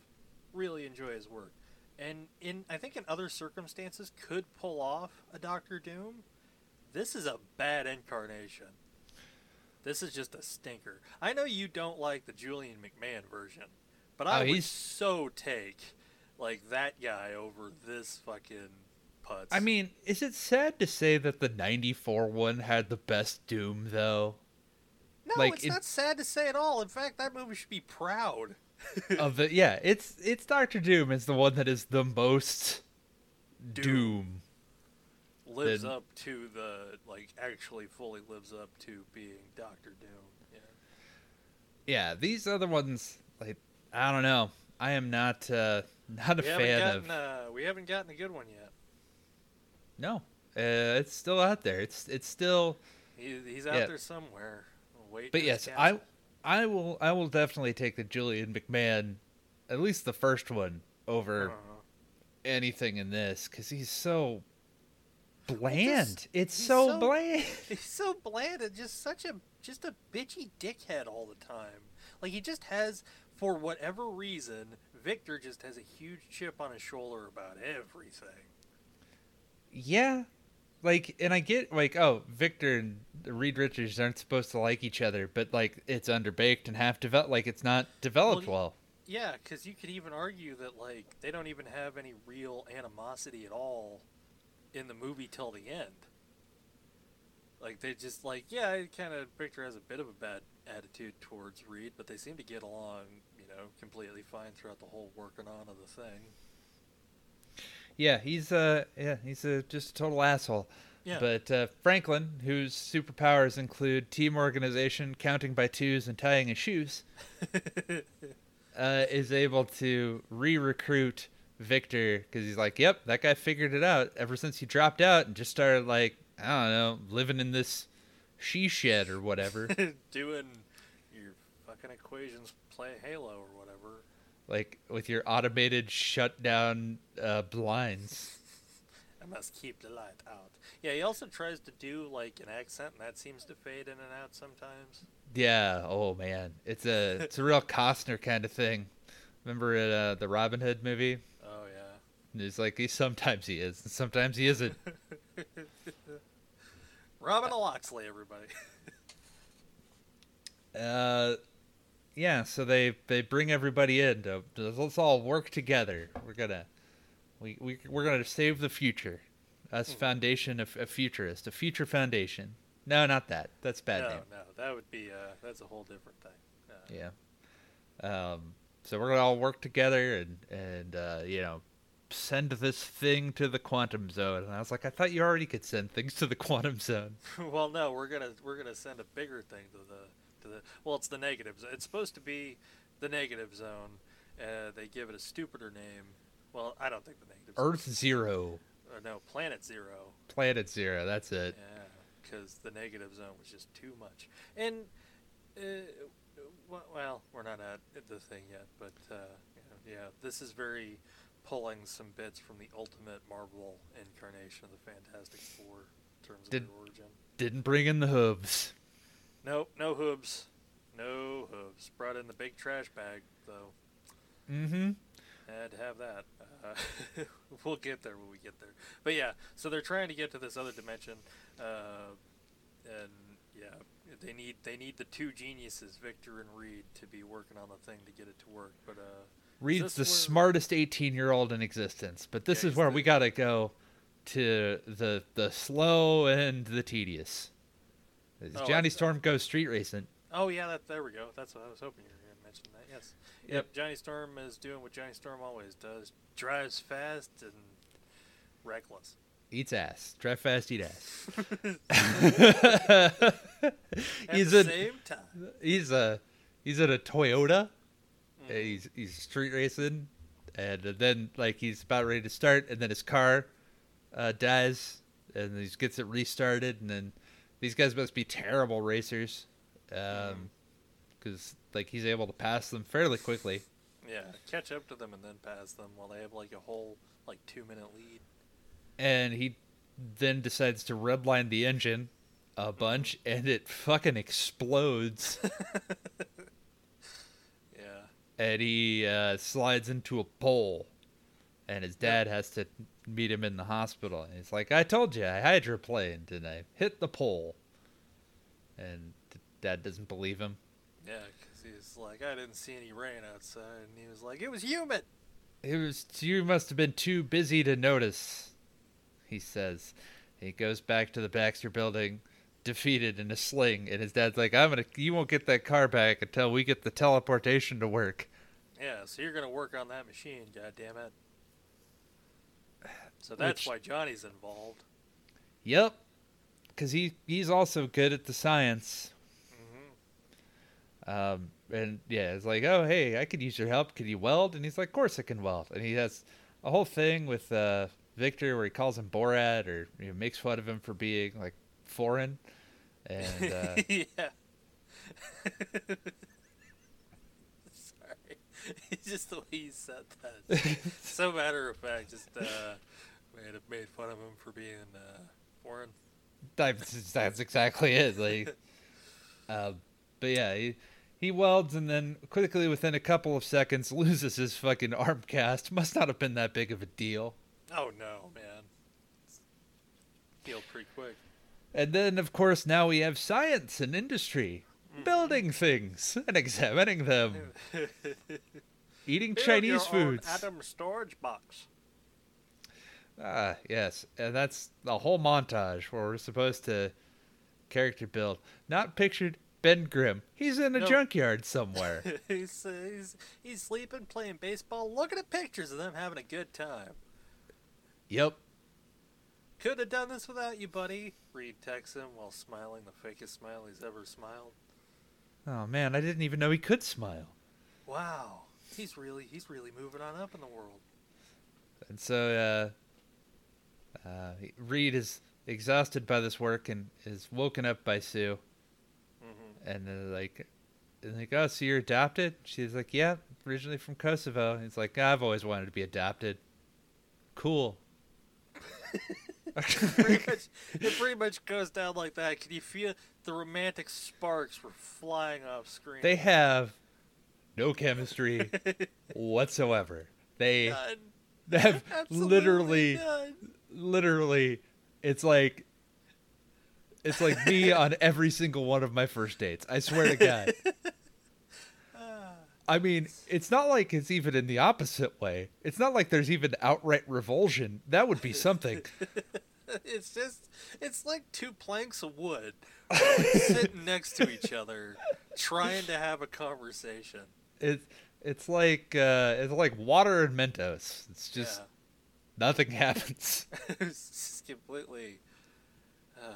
Really enjoy his work. and in I think in other circumstances could pull off a Doctor Doom. This is a bad incarnation. This is just a stinker. I know you don't like the Julian McMahon version, but oh, I Oh, would so take like that guy over this fucking putz. I mean, is it sad to say that the 94 one had the best Doom, though? no, like, it's it- not sad to say at all. In fact, that movie should be proud. of the yeah, it's it's Doctor Doom is the one that is the most Doom. Doom. Lives up to the like actually fully lives up to being Doctor Doom. Yeah. Yeah, these other ones, like I don't know. I am not uh not a we fan gotten of. uh, we haven't gotten a good one yet. No, uh, it's still out there. It's it's still. He, he's out Yeah. there somewhere. Wait. But yes, I I will I will definitely take the Julian McMahon, at least the first one over Uh-huh. anything in this because he's so bland. it's so, so- bland. He's so bland and just such a just a bitchy dickhead all the time. Like he just has, for whatever reason, Victor just has a huge chip on his shoulder about everything. Yeah, like, and I get like, oh, Victor and Reed Richards aren't supposed to like each other, but like, it's underbaked and half developed. Like, it's not developed Well, well. Yeah, because you could even argue that like they don't even have any real animosity at all in the movie till the end. Like they just like yeah, kind of Victor has a bit of a bad attitude towards Reed, but they seem to get along, you know, completely fine throughout the whole working on of the thing. Yeah, he's uh, yeah, he's a just a total asshole. Yeah, But uh, Franklin, whose superpowers include team organization, counting by twos, and tying his shoes, uh, is able to re-recruit Victor because he's like, "Yep, that guy figured it out ever since he dropped out and just started like, I don't know, living in this she shed or whatever, doing your fucking equations, play Halo or whatever. like with your automated shutdown uh, blinds." I must keep the light out. Yeah, he also tries to do like an accent, and that seems to fade in and out sometimes. Yeah. Oh man, it's a it's a real Costner kind of thing. Remember uh, the Robin Hood movie? It's like he sometimes he is, and sometimes he isn't. Robin Loxley, everybody. Uh, yeah. So they they bring everybody in to, let's all work together. We're gonna we we we're gonna save the future. Us Hmm. foundation of a futurist, a future foundation. No, not that. That's bad no, name. no, that would be uh, that's a whole different thing. Uh, Yeah. Um. So we're gonna all work together and and uh, you know send this thing to the quantum zone. And I was like, I thought you already could send things to the quantum zone. well, no, we're gonna we're gonna send a bigger thing to the to the. Well, it's the negative. zone. It's supposed to be the negative zone. Uh, they give it a stupider name. Well, I don't think the negative. zone- Earth Zero, Or no, Planet Zero. Planet Zero. That's it. Yeah, because the negative zone was just too much. And uh, well, we're not at the thing yet, but uh, yeah, this is very pulling some bits from the ultimate Marvel incarnation of the Fantastic Four in terms of Did- their origin. Didn't bring in the hooves. Nope, no hooves, no hooves. Brought in the big trash bag though. Mm-hmm. Had to have that. Uh, we'll get there when we get there. But yeah, so they're trying to get to this other dimension, uh, and yeah, they need they need the two geniuses, Victor and Reed, to be working on the thing to get it to work. But uh, Reed's the where- smartest 18 year old in existence, but this Yeah, is where the- we gotta go to the the slow and the tedious. Oh, Johnny Storm goes street racing. oh yeah, that there we go. That's what I was hoping you were going to mention that. Yes. Yep. Yep. Johnny Storm is doing what Johnny Storm always does: drives fast and reckless. Eats ass. Drive fast, eat ass. At he's the a same time. he's a he's at a Toyota. He's he's street racing, and then like he's about ready to start, and then his car uh, dies, and he gets it restarted, and then these guys must be terrible racers, because like he's able to pass them fairly quickly. Yeah, catch up to them and then pass them while they have like a whole like two minute lead. and he then decides to redline the engine a bunch and it fucking explodes. and he uh, slides into a pole and his dad has to meet him in the hospital. And he's like, "I told you, I hydroplaned and I hit the pole," and dad doesn't believe him. Yeah, because he's like, I didn't see any rain outside, and he was like, it was humid. It was you must have been too busy to notice, he says. He goes back to the Baxter building, defeated in a sling, and his dad's like, "I'm gonna, you won't get that car back until we get the teleportation to work." Yeah, so you're gonna work on that machine, God damn it. So that's Which- why Johnny's involved. Yep, because he he's also good at the science. hmm Um, and yeah, it's like, oh hey, I could use your help. Can you weld? And he's like, of course I can weld. And he has a whole thing with uh, Victor where he calls him Borat or you know, makes fun of him for being like foreign. And uh, yeah. It's just the way you said that. so matter of fact, just uh, made made fun of him for being uh, foreign. that's, that's exactly it. Like, uh, but yeah, he, he welds and then quickly within a couple of seconds loses his fucking arm cast. Must not have been that big of a deal. Oh no, man! Healed pretty quick. And then, of course, now we have science and industry building things and examining them, eating Build Chinese foods. atom storage box. Ah, yes, and that's the whole montage where we're supposed to character build. Not pictured Ben Grimm. He's in a No. junkyard somewhere. he's, uh, he's he's sleeping, playing baseball, looking at pictures of them having a good time. yep. Could have done this without you, buddy. Reed texts him while smiling the fakest smile he's ever smiled. Oh man, I didn't even know he could smile. Wow, he's really he's really moving on up in the world. And so, uh, uh, Reed is exhausted by this work and is woken up by Sue. hmm And they're like, and like, oh, so you're adopted? She's like, yeah, originally from Kosovo. He's like, I've always wanted to be adopted. Cool. pretty much, it pretty much goes down like that. Can you feel the romantic sparks were flying off screen? they have no chemistry whatsoever. They None. they have Absolutely literally, none. literally, it's like, it's like me on every single one of my first dates. I swear to God. I mean, it's not like it's even in the opposite way. It's not like there's even outright revulsion. That would be something. It's just, it's like two planks of wood sitting next to each other, trying to have a conversation. It's it's like uh, it's like water and Mentos. It's just nothing happens. it's just completely. Uh,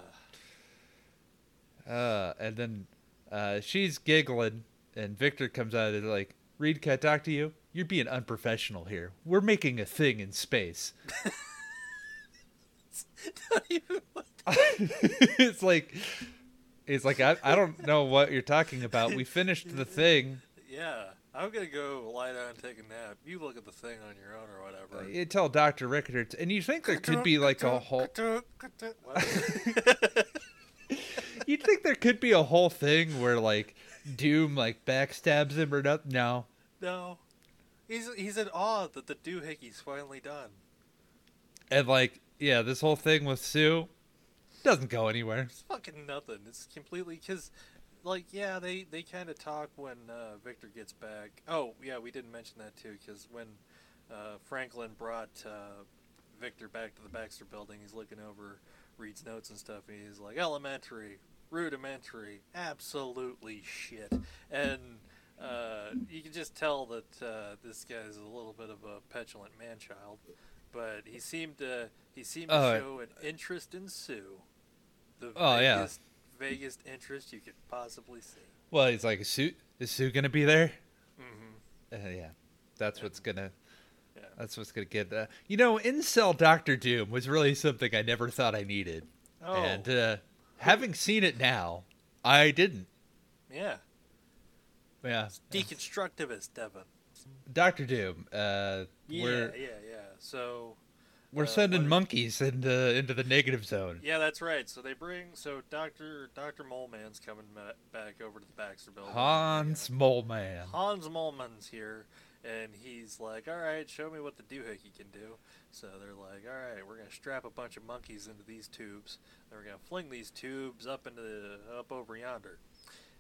Uh, and then uh, she's giggling, and Victor comes out and like, "Reed, can I talk to you? You're being unprofessional here. We're making a thing in space." not even what it's like, it's like I I don't know what you're talking about. We finished the thing. Yeah, I'm gonna go lie down and take a nap. You look at the thing on your own or whatever. You tell Doctor Richards, and you think there could be like a whole. You'd think there could be a whole thing where like Doom like backstabs him or not. No, no, he's he's in awe that the doohickeys finally done. and like yeah, this whole thing with Sue doesn't go anywhere. It's fucking nothing. It's completely because, like, yeah, they they kind of talk when uh, Victor gets back. Oh, yeah, we didn't mention that too because when uh, Franklin brought uh, Victor back to the Baxter building, he's looking over Reed's notes and stuff, and he's like, elementary, rudimentary, absolutely shit, and. Uh, you can just tell that uh, this guy's a little bit of a petulant man-child, but he seemed to he seemed to Oh, show an interest in Sue. The Oh, yeah. vaguest, vaguest interest you could possibly see. Well, he's like, is Sue, is Sue gonna be there? Mm-hmm. Uh, yeah, that's what's gonna. Yeah. That's what's gonna get. Uh, you know, incel Doctor Doom was really something I never thought I needed, Oh, and uh, having seen it now, I didn't. yeah. Yeah, Deconstructivist, Devin. Doctor Doom. Uh, Yeah, yeah, yeah. So, we're uh, sending what- monkeys into into the negative zone. yeah, that's right. So they bring so Doctor Doctor Moleman's coming back over to the Baxter building. Hans Moleman. Hans Moleman's here, and he's like, "All right, show me what the doohickey can do." So they're like, "All right, we're gonna strap a bunch of monkeys into these tubes, and we're gonna fling these tubes up into the, up over yonder."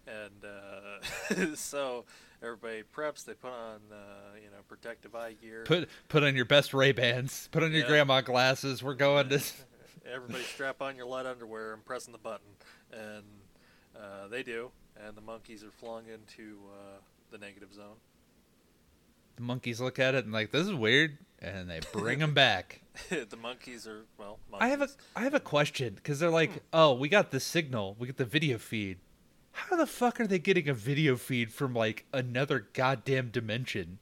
And uh, so everybody preps. They put on, uh, you know, protective eye gear. Put put on your best Ray Bans. Put on your Yeah. grandma glasses. We're going to. Everybody strap on your light underwear and pressing the button, and uh, they do. And the monkeys are flung into uh, the negative zone. The monkeys look at it and like this is weird, and they bring them back. the monkeys are well. Monkeys. I have a I have a question because they're like, oh, we got the signal, we get the video feed. How the fuck are they getting a video feed from like another goddamn dimension?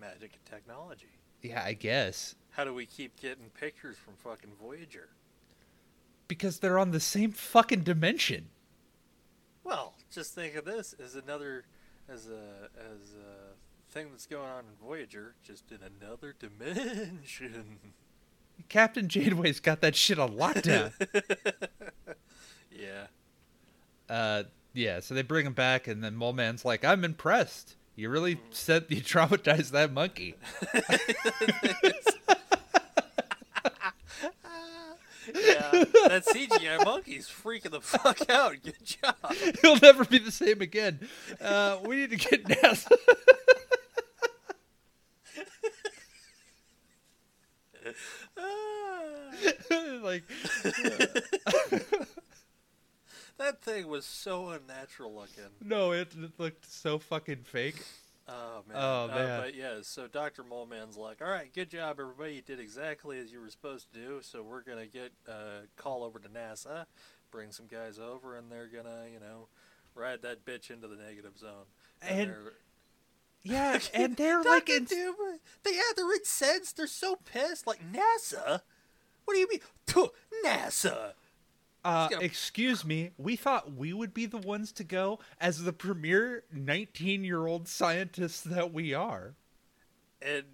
magic and technology. Yeah, I guess How do we keep getting pictures from fucking Voyager? because they're on the same fucking dimension. Well, just think of this as another, as a as a thing that's going on in Voyager, just in another dimension. Captain Janeway's got that shit on lockdown. yeah. Uh, yeah, so they bring him back, and then Mole Man's like, "I'm impressed. You really said you traumatized that monkey." yeah, that CGI monkey's freaking the fuck out. Good job. He'll never be the same again. Uh, we need to get NASA. like, that thing was so unnatural looking. no, it, it looked so fucking fake. Oh man. Oh, Uh, man. but yeah, so Dr. Moleman's like, "All right, good job, everybody. You did exactly as you were supposed to do. So we're gonna get a call over to NASA, bring some guys over, and they're gonna, you know, ride that bitch into the negative zone." And- they're- Yeah, and they're like, Dr. in, Doomer, they yeah, they're incensed. They're so pissed. Like NASA. What do you mean, NASA? Uh, excuse me, we thought we would be the ones to go as the premier 19 year old scientists that we are. and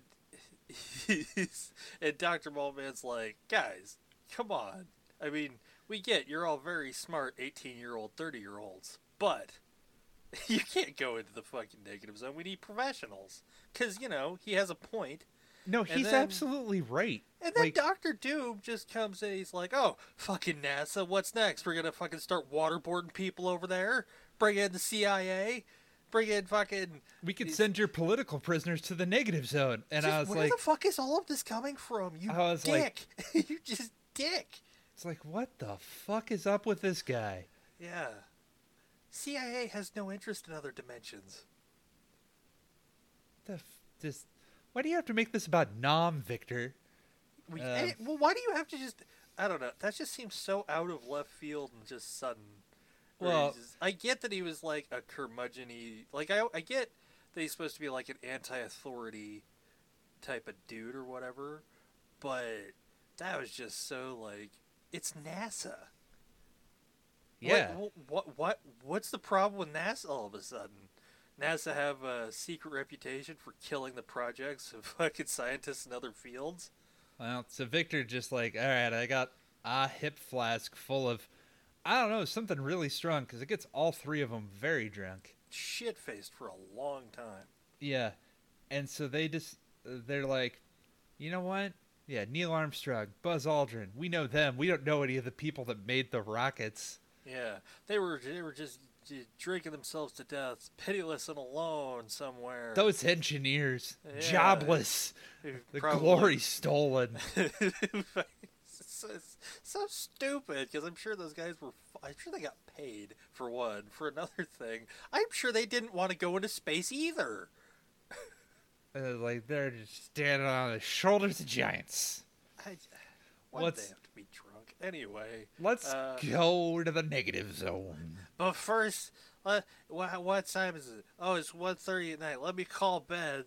he's, and Dr. Moleman's like, guys, come on. I mean, we get you're all very smart 18 year old, 30 year olds, but you can't go into the fucking negative zone. We need professionals. Because, you know, he has a point. No, he's then- absolutely right. And then Like- Doctor Doom just comes in. He's like, "Oh, fucking NASA, what's next? We're gonna fucking start waterboarding people over there. Bring in the CIA. Bring in fucking." We could send your political prisoners to the negative zone. And I was where like, "Where the fuck is all of this coming from? You I was like- dick. you just dick. it's like, what the fuck is up with this guy? Yeah. CIA has no interest in other dimensions. The f- just, why do you have to make this about Nom, Victor? We, Um, eh, well, why do you have to just? I don't know. That just seems so out of left field and just sudden. Well- just- I get that he was like a curmudgeon Like I, I get that he's supposed to be like an anti-authority type of dude or whatever, but that was just so like it's NASA. Yeah. What, what what what's the problem with NASA all of a sudden? NASA have a secret reputation for killing the projects of fucking scientists in other fields. Well, so Victor just like, all right, I got a hip flask full of, I don't know, something really strong because it gets all three of them very drunk. Shit faced for a long time. Yeah, and so they just, they're like, you know what? Yeah, Neil Armstrong, Buzz Aldrin, we know them. We don't know any of the people that made the rockets. Yeah, they were they were just drinking themselves to death, pitiless and alone somewhere. Those engineers, Yeah. jobless, the probably- glory stolen. so, so stupid because I'm sure those guys were. I'm sure they got paid for one. For another thing, I'm sure they didn't want to go into space either. Uh, like they're just standing on the shoulders of giants. I, why anyway? Let's Uh, go to the negative zone. But first, let, what, what time is it? Oh, it's 1.30 at night. Let me call Ben.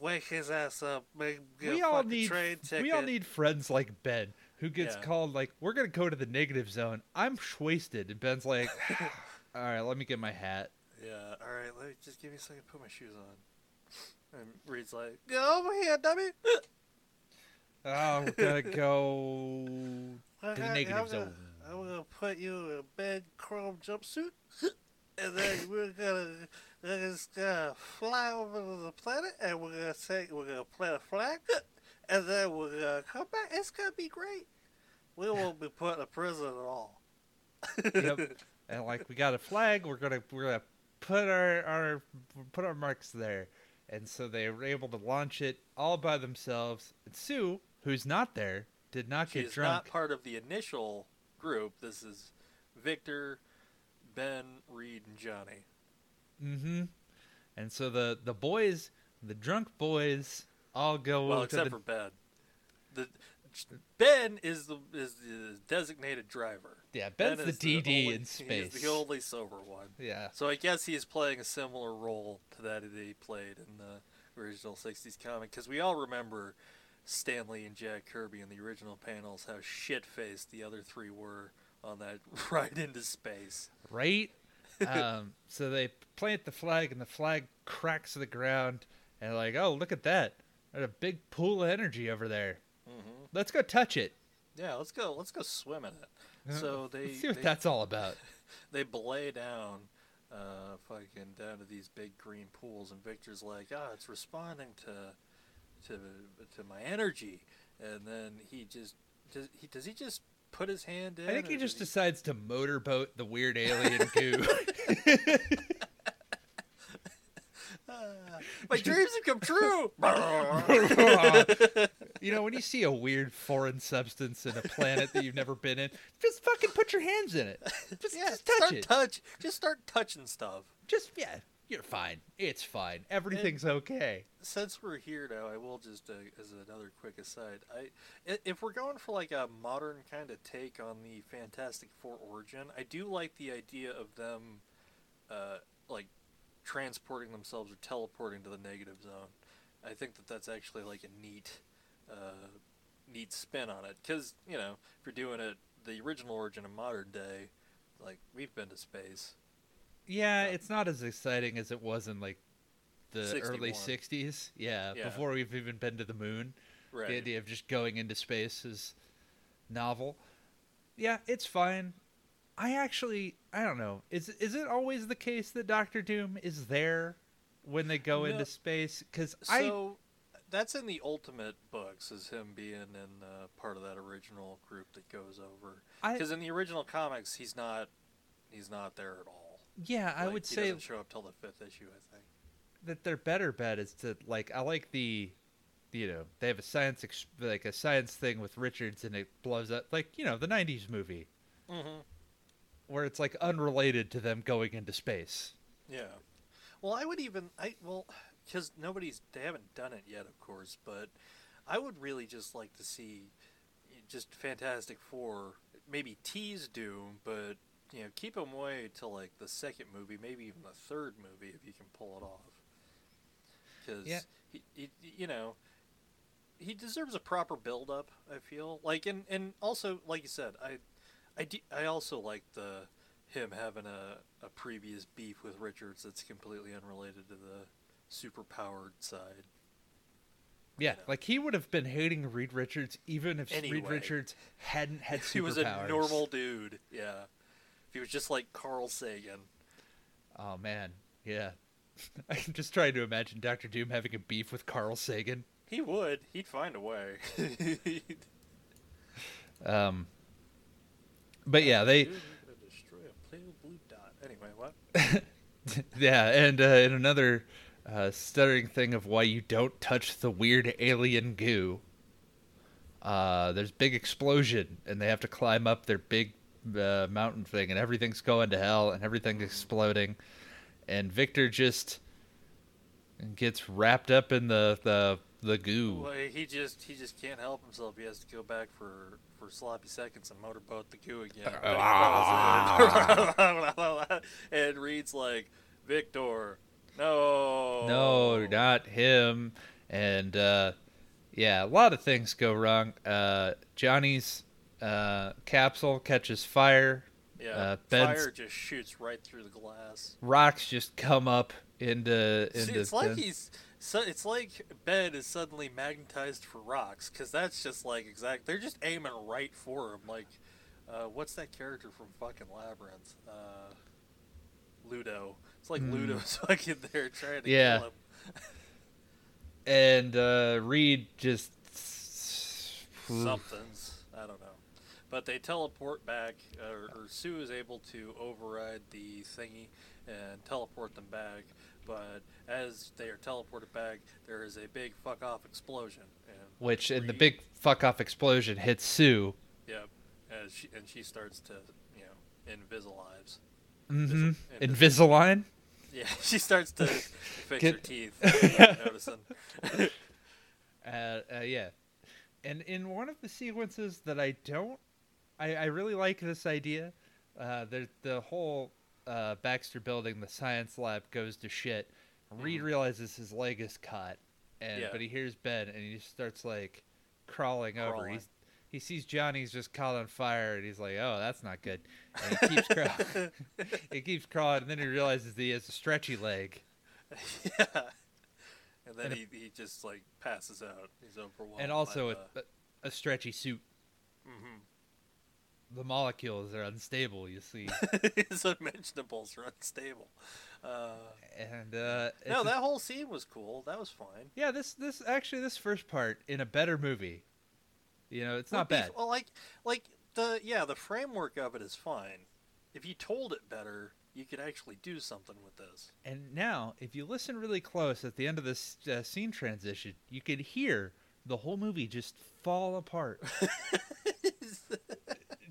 Wake his ass up. Make get we a all need train ticket. we all need friends like Ben who gets Yeah. called like we're gonna go to the negative zone. I'm wasted, and Ben's like, all right, let me get my hat. Yeah. All right. Let me just give me a second. to Put my shoes on. And Reed's like, "Go over here, dummy." Oh, we're gonna go to the negative I'm zone. Gonna, I'm gonna put you in a bed chrome jumpsuit, and then we're gonna, we're just gonna fly over to the planet, and we're gonna say we're gonna plant a flag, and then we're gonna come back. It's gonna be great. We won't be put in a prison at all. Yep. and like we got a flag, we're gonna we're gonna put our our put our marks there. And so they were able to launch it all by themselves. And Sue, who's not there, did not get She's drunk. not part of the initial group. This is Victor, Ben, Reed, and Johnny. Mm-hmm. And so the the boys, the drunk boys, all go Well, except the for Ben. The Ben is the is the designated driver. yeah. Ben's Ben the is DD only- in space. He's the only sober one. yeah. So I guess he's playing a similar role to that that he played in the original '60s comic. Because we all remember Stan Lee and Jack Kirby in the original panels, how shit faced the other three were on that ride into space. right? um, so they plant the flag, and the flag cracks to the ground, and like, oh, look at that! There's a big pool of energy over there. hmm Let's go touch it. Yeah, let's go. Let's go swim in it. So they Let's see what they, that's all about. they belay down, uh, fucking down to these big green pools, and Victor's like, ah, it's responding to, to, to my energy, and then he just does he does he just put his hand in? I think he just decides to motorboat the weird alien goo. My dreams have come true. you know, when you see a weird foreign substance in a planet that you've never been in, just fucking put your hands in it. Just, yeah, just touch it. touch. Just start touching stuff. just yeah, you're fine. It's fine. Everything's okay. since we're here now, I will just uh, as another quick aside. I i- if we're going for like a modern kind of take on the Fantastic Four origin, I do like the idea of them, uh, like transporting themselves or teleporting to the negative zone. I think that that's actually like a neat, uh, neat spin on it. Because you know, if you're doing it the original origin in modern day, like we've been to space. Yeah, Uh, it's not as exciting as it was in like the early '60s. Yeah, Yeah. before we've even been to the moon. Right. The idea of just going into space is novel. Yeah, it's fine. I actually, I don't know. Is is it always the case that Doctor Doom is there when they go No. into space? Because I, that's in the Ultimate books, is him being in uh, part of that original group that goes over. Because in the original comics, he's not, he's not there at all. Yeah, I would say doesn't show up till the fifth issue, I think. that their better bet is to like. I like the, you know, they have a science ex- like a science thing with Richards, and it blows up like you know the '90s movie Mm-hmm. where it's like unrelated to them going into space. Yeah. Well, I would even I well, because nobody's they haven't done it yet, of course, but I would really just like to see just Fantastic Four maybe tease Doom, but you know keep him away till like the second movie, maybe even the third movie if you can pull it off. Because Yeah. he, he, you know, he deserves a proper build up. I feel like, and and also like you said, I, I, do, I also like the him having a, a previous beef with Richards that's completely unrelated to the superpowered side. Yeah, like he would have been hating Reed Richards even if Reed Richards hadn't had superpowers. he was a normal dude. Yeah, if he was just like Carl Sagan. Oh man, yeah. I'm just trying to imagine Doctor Doom having a beef with Carl Sagan. He would. He'd find a way. Um, but yeah, they Dude, you're gonna destroy a blue dot. Anyway, what? yeah, and uh, in another uh, stuttering thing of why you don't touch the weird alien goo. Uh, there's big explosion, and they have to climb up their big uh, mountain thing, and everything's going to hell, and everything's exploding, and Victor just gets wrapped up in the the the goo. Well, he just he just can't help himself. He has to go back for for sloppy seconds and motorboat the goo again. and reads like, Victor, no, No, not him. And uh, yeah, a lot of things go wrong. Uh, Johnny's uh, capsule catches fire. Yeah, uh, fire just shoots right through the glass. Rocks just come up into See, into. it's like Ben- he's. So it's like Ben is suddenly magnetized for rocks because that's just like exact. They're just aiming right for him. Like, uh, what's that character from fucking Labyrinth? Uh, Ludo. It's like Hmm. Ludo's fucking there trying to Yeah. kill him. and uh, Reed just somethings. I don't know. But they teleport back, or, or Sue is able to override the thingy and teleport them back. But as they are teleported back, there is a big fuck off explosion. And which in the big fuck off explosion hits Sue. Yep. As she, and she starts to, you know, invisalives. Mm-hmm. Invis- Invisalign. Yeah, she starts to fix Get- her teeth. noticing. Uh, uh, yeah, and in one of the sequences that I don't, I, I really like this idea. Uh, the the whole uh, Baxter building, the science lab goes to shit. Reed Mhm. realizes his leg is cut, and Yeah. but he hears Ben, and he just starts like crawling, over. He's, he sees Johnny's just caught on fire, and he's like, "Oh, that's not good." And he keeps crawling. he keeps crawling, and then he realizes that he has a stretchy leg. yeah. And then And a- he, he just like passes out. He's overwhelmed. and also by a, a, a stretchy suit. Mhm. The molecules are unstable, you see. His unmentionables are unstable. Uh, and uh, no, that whole scene was cool. That was fine. yeah, this this actually this first part in a better movie. You know, it's not be- bad. Well, like, like the yeah, the framework of it is fine. If you told it better, you could actually do something with this. And now, if you listen really close at the end of this uh, scene transition, you could hear the whole movie just fall apart.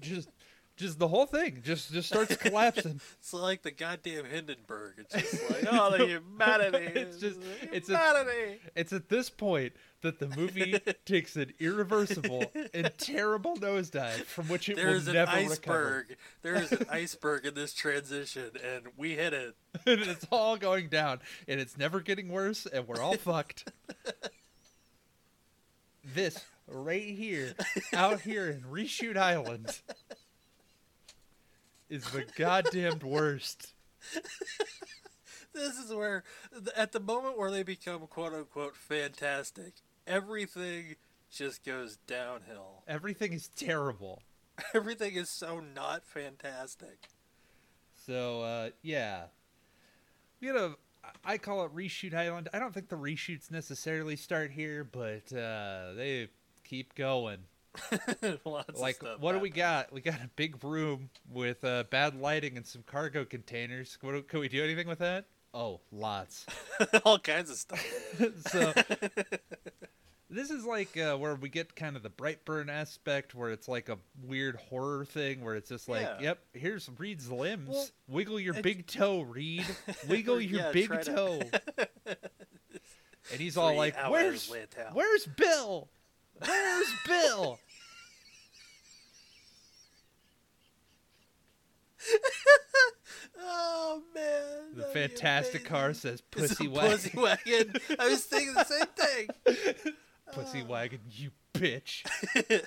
just, just the whole thing just just starts collapsing. It's like the goddamn Hindenburg. It's just like, oh, the humanity. It's just- it's humanity. It's at this point that the movie takes an irreversible and terrible nosedive from which it There's will never recover. iceberg. There is an iceberg in this transition, and we hit it. and it's all going down, and it's never getting worse, and we're all fucked. This right here, out here in Reshoot Island, is the goddamned worst. This is where, at the moment where they become quote unquote fantastic, everything just goes downhill. Everything is terrible. Everything is so not fantastic. So uh, yeah, you know, I call it Reshoot Island. I don't think the reshoots necessarily start here, but uh, they keep going. Lots of like what do we got? We got a big room with uh, bad lighting and some cargo containers. What, can we do anything with that? Oh lots. All kinds of stuff. so this is like uh, where we get kind of the brightburn aspect where it's like a weird horror thing where it's just like Yeah. yep here's reed's limbs. Well, wiggle your big toe reed. Wiggle your Yeah, big try to- toe. And he's all like where's where's bill where's bill Oh man! The fantastic car says pussy wagon. Pussy wagon. I was thinking the same thing. Pussy wagon, you bitch.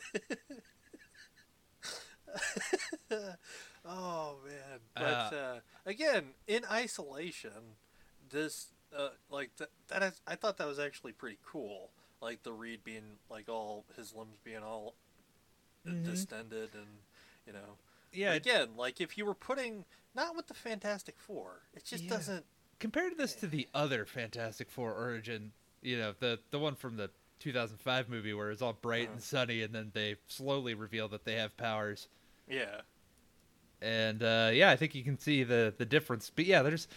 Oh man! But Uh, uh, again, in isolation, this uh, like th- that is, I thought that was actually pretty cool. Like the reed being like all his limbs being all Mhm. distended, and you know. Yeah, But again, like if you were putting not with the Fantastic Four, it just Yeah. doesn't. compared this to the other Fantastic Four origin, you know, the the one from the 2005 movie where it's all bright and Uh-huh. sunny, and then they slowly reveal that they have powers. Yeah. And uh, yeah, I think you can see the the difference. But yeah, there's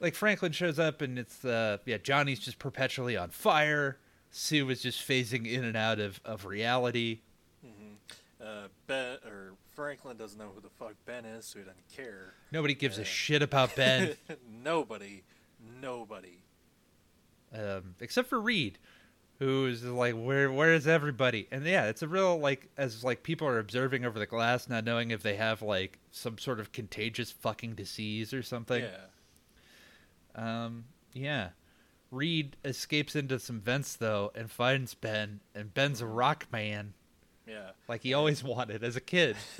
like Franklin shows up, and it's uh, yeah, Johnny's just perpetually on fire. Sue was just phasing in and out of of reality. hmm Uh, ben or Franklin doesn't know who the fuck Ben is, so he doesn't care. Nobody gives a shit about Ben. nobody, nobody. um, except for Reed, who is like, where where is everybody? And yeah, it's a real like as like people are observing over the glass, not knowing if they have like some sort of contagious fucking disease or something. Yeah. Um, yeah. Reed escapes into some vents though and finds Ben, and Ben's a rock man, Yeah. like he always wanted as a kid.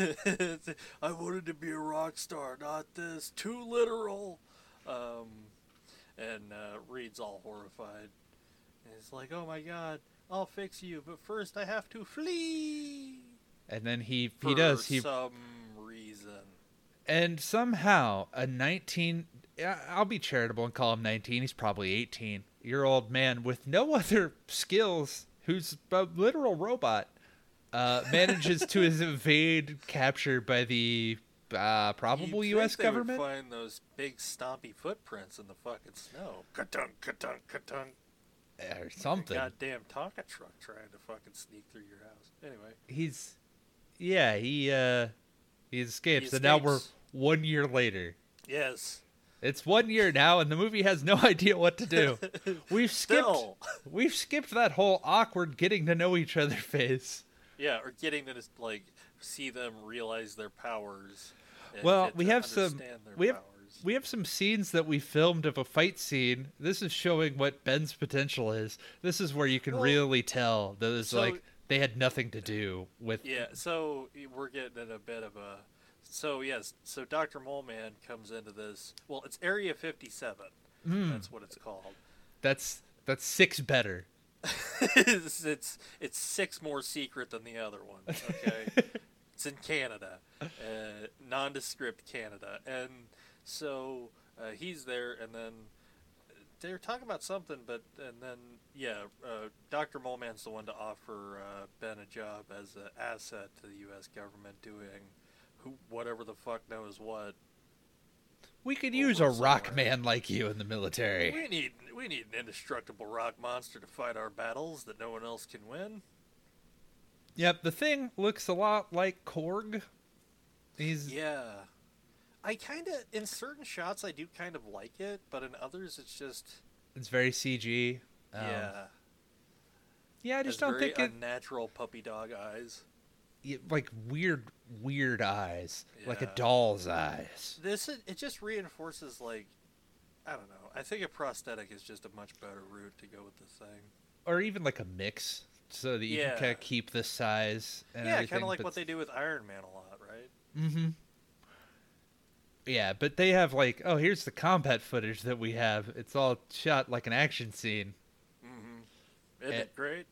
I wanted to be a rock star, not this. Too literal. Um, and uh, Reed's all horrified. And he's like, "Oh my god, I'll fix you, but first I have to flee." And then he For he does he some reason. and somehow a 19 yeah, I'll be charitable and call him 19. He's probably 18 year old man with no other skills, who's a literal robot, uh, manages to evade capture by the uh, probable You'd U.S. government. Find those big stompy footprints in the fucking snow. Ka-dunk, ka-dunk, ka-dunk. or something. Goddamn Tonka truck trying to fucking sneak through your house. Anyway, He's, yeah, he uh, he escapes, He and now we're one year later. yes. It's one year now, and the movie has no idea what to do. We've skipped. Still. We've skipped that whole awkward getting to know each other phase. Yeah, or getting to just like see them realize their powers. and Well, we have some- we have- powers. We have some scenes that we filmed of a fight scene. This is showing what Ben's potential is. This is where you can Well, really tell that it's so- like they had nothing to do with. Yeah, so we're getting in a bit of a. So yes, so Doctor Moleman comes into this. Well, it's Area Fifty Seven. Hmm. That's what it's called. That's that's six better. it's, it's it's six more secret than the other one. Okay, it's in Canada, uh, nondescript Canada, and so uh, he's there, and then they're talking about something, but and then yeah, uh, Doctor Moleman's the one to offer uh, Ben a job as an asset to the U.S. government, doing who whatever the fuck knows what. We could use a rock somewhere. man like you in the military. We need we need an indestructible rock monster to fight our battles that no one else can win. Yep, the thing looks a lot like Korg. He's Yeah. I kind of, in certain shots, I do kind of like it, but in others, it's just, it's very CG. Um, yeah. yeah. I just don't very think it natural puppy dog eyes. Like weird, weird eyes, like a doll's eyes. This, it just reinforces, like, I don't know. I think a prosthetic is just a much better route to go with this thing. or even like a mix so that you Yeah. can kind of keep the size and yeah, kind of like but- what they do with Iron Man a lot, right? Mm-hmm. Yeah, but they have like, oh, here's the combat footage that we have. It's all shot like an action scene, Mm-hmm. Isn't Eh, it great?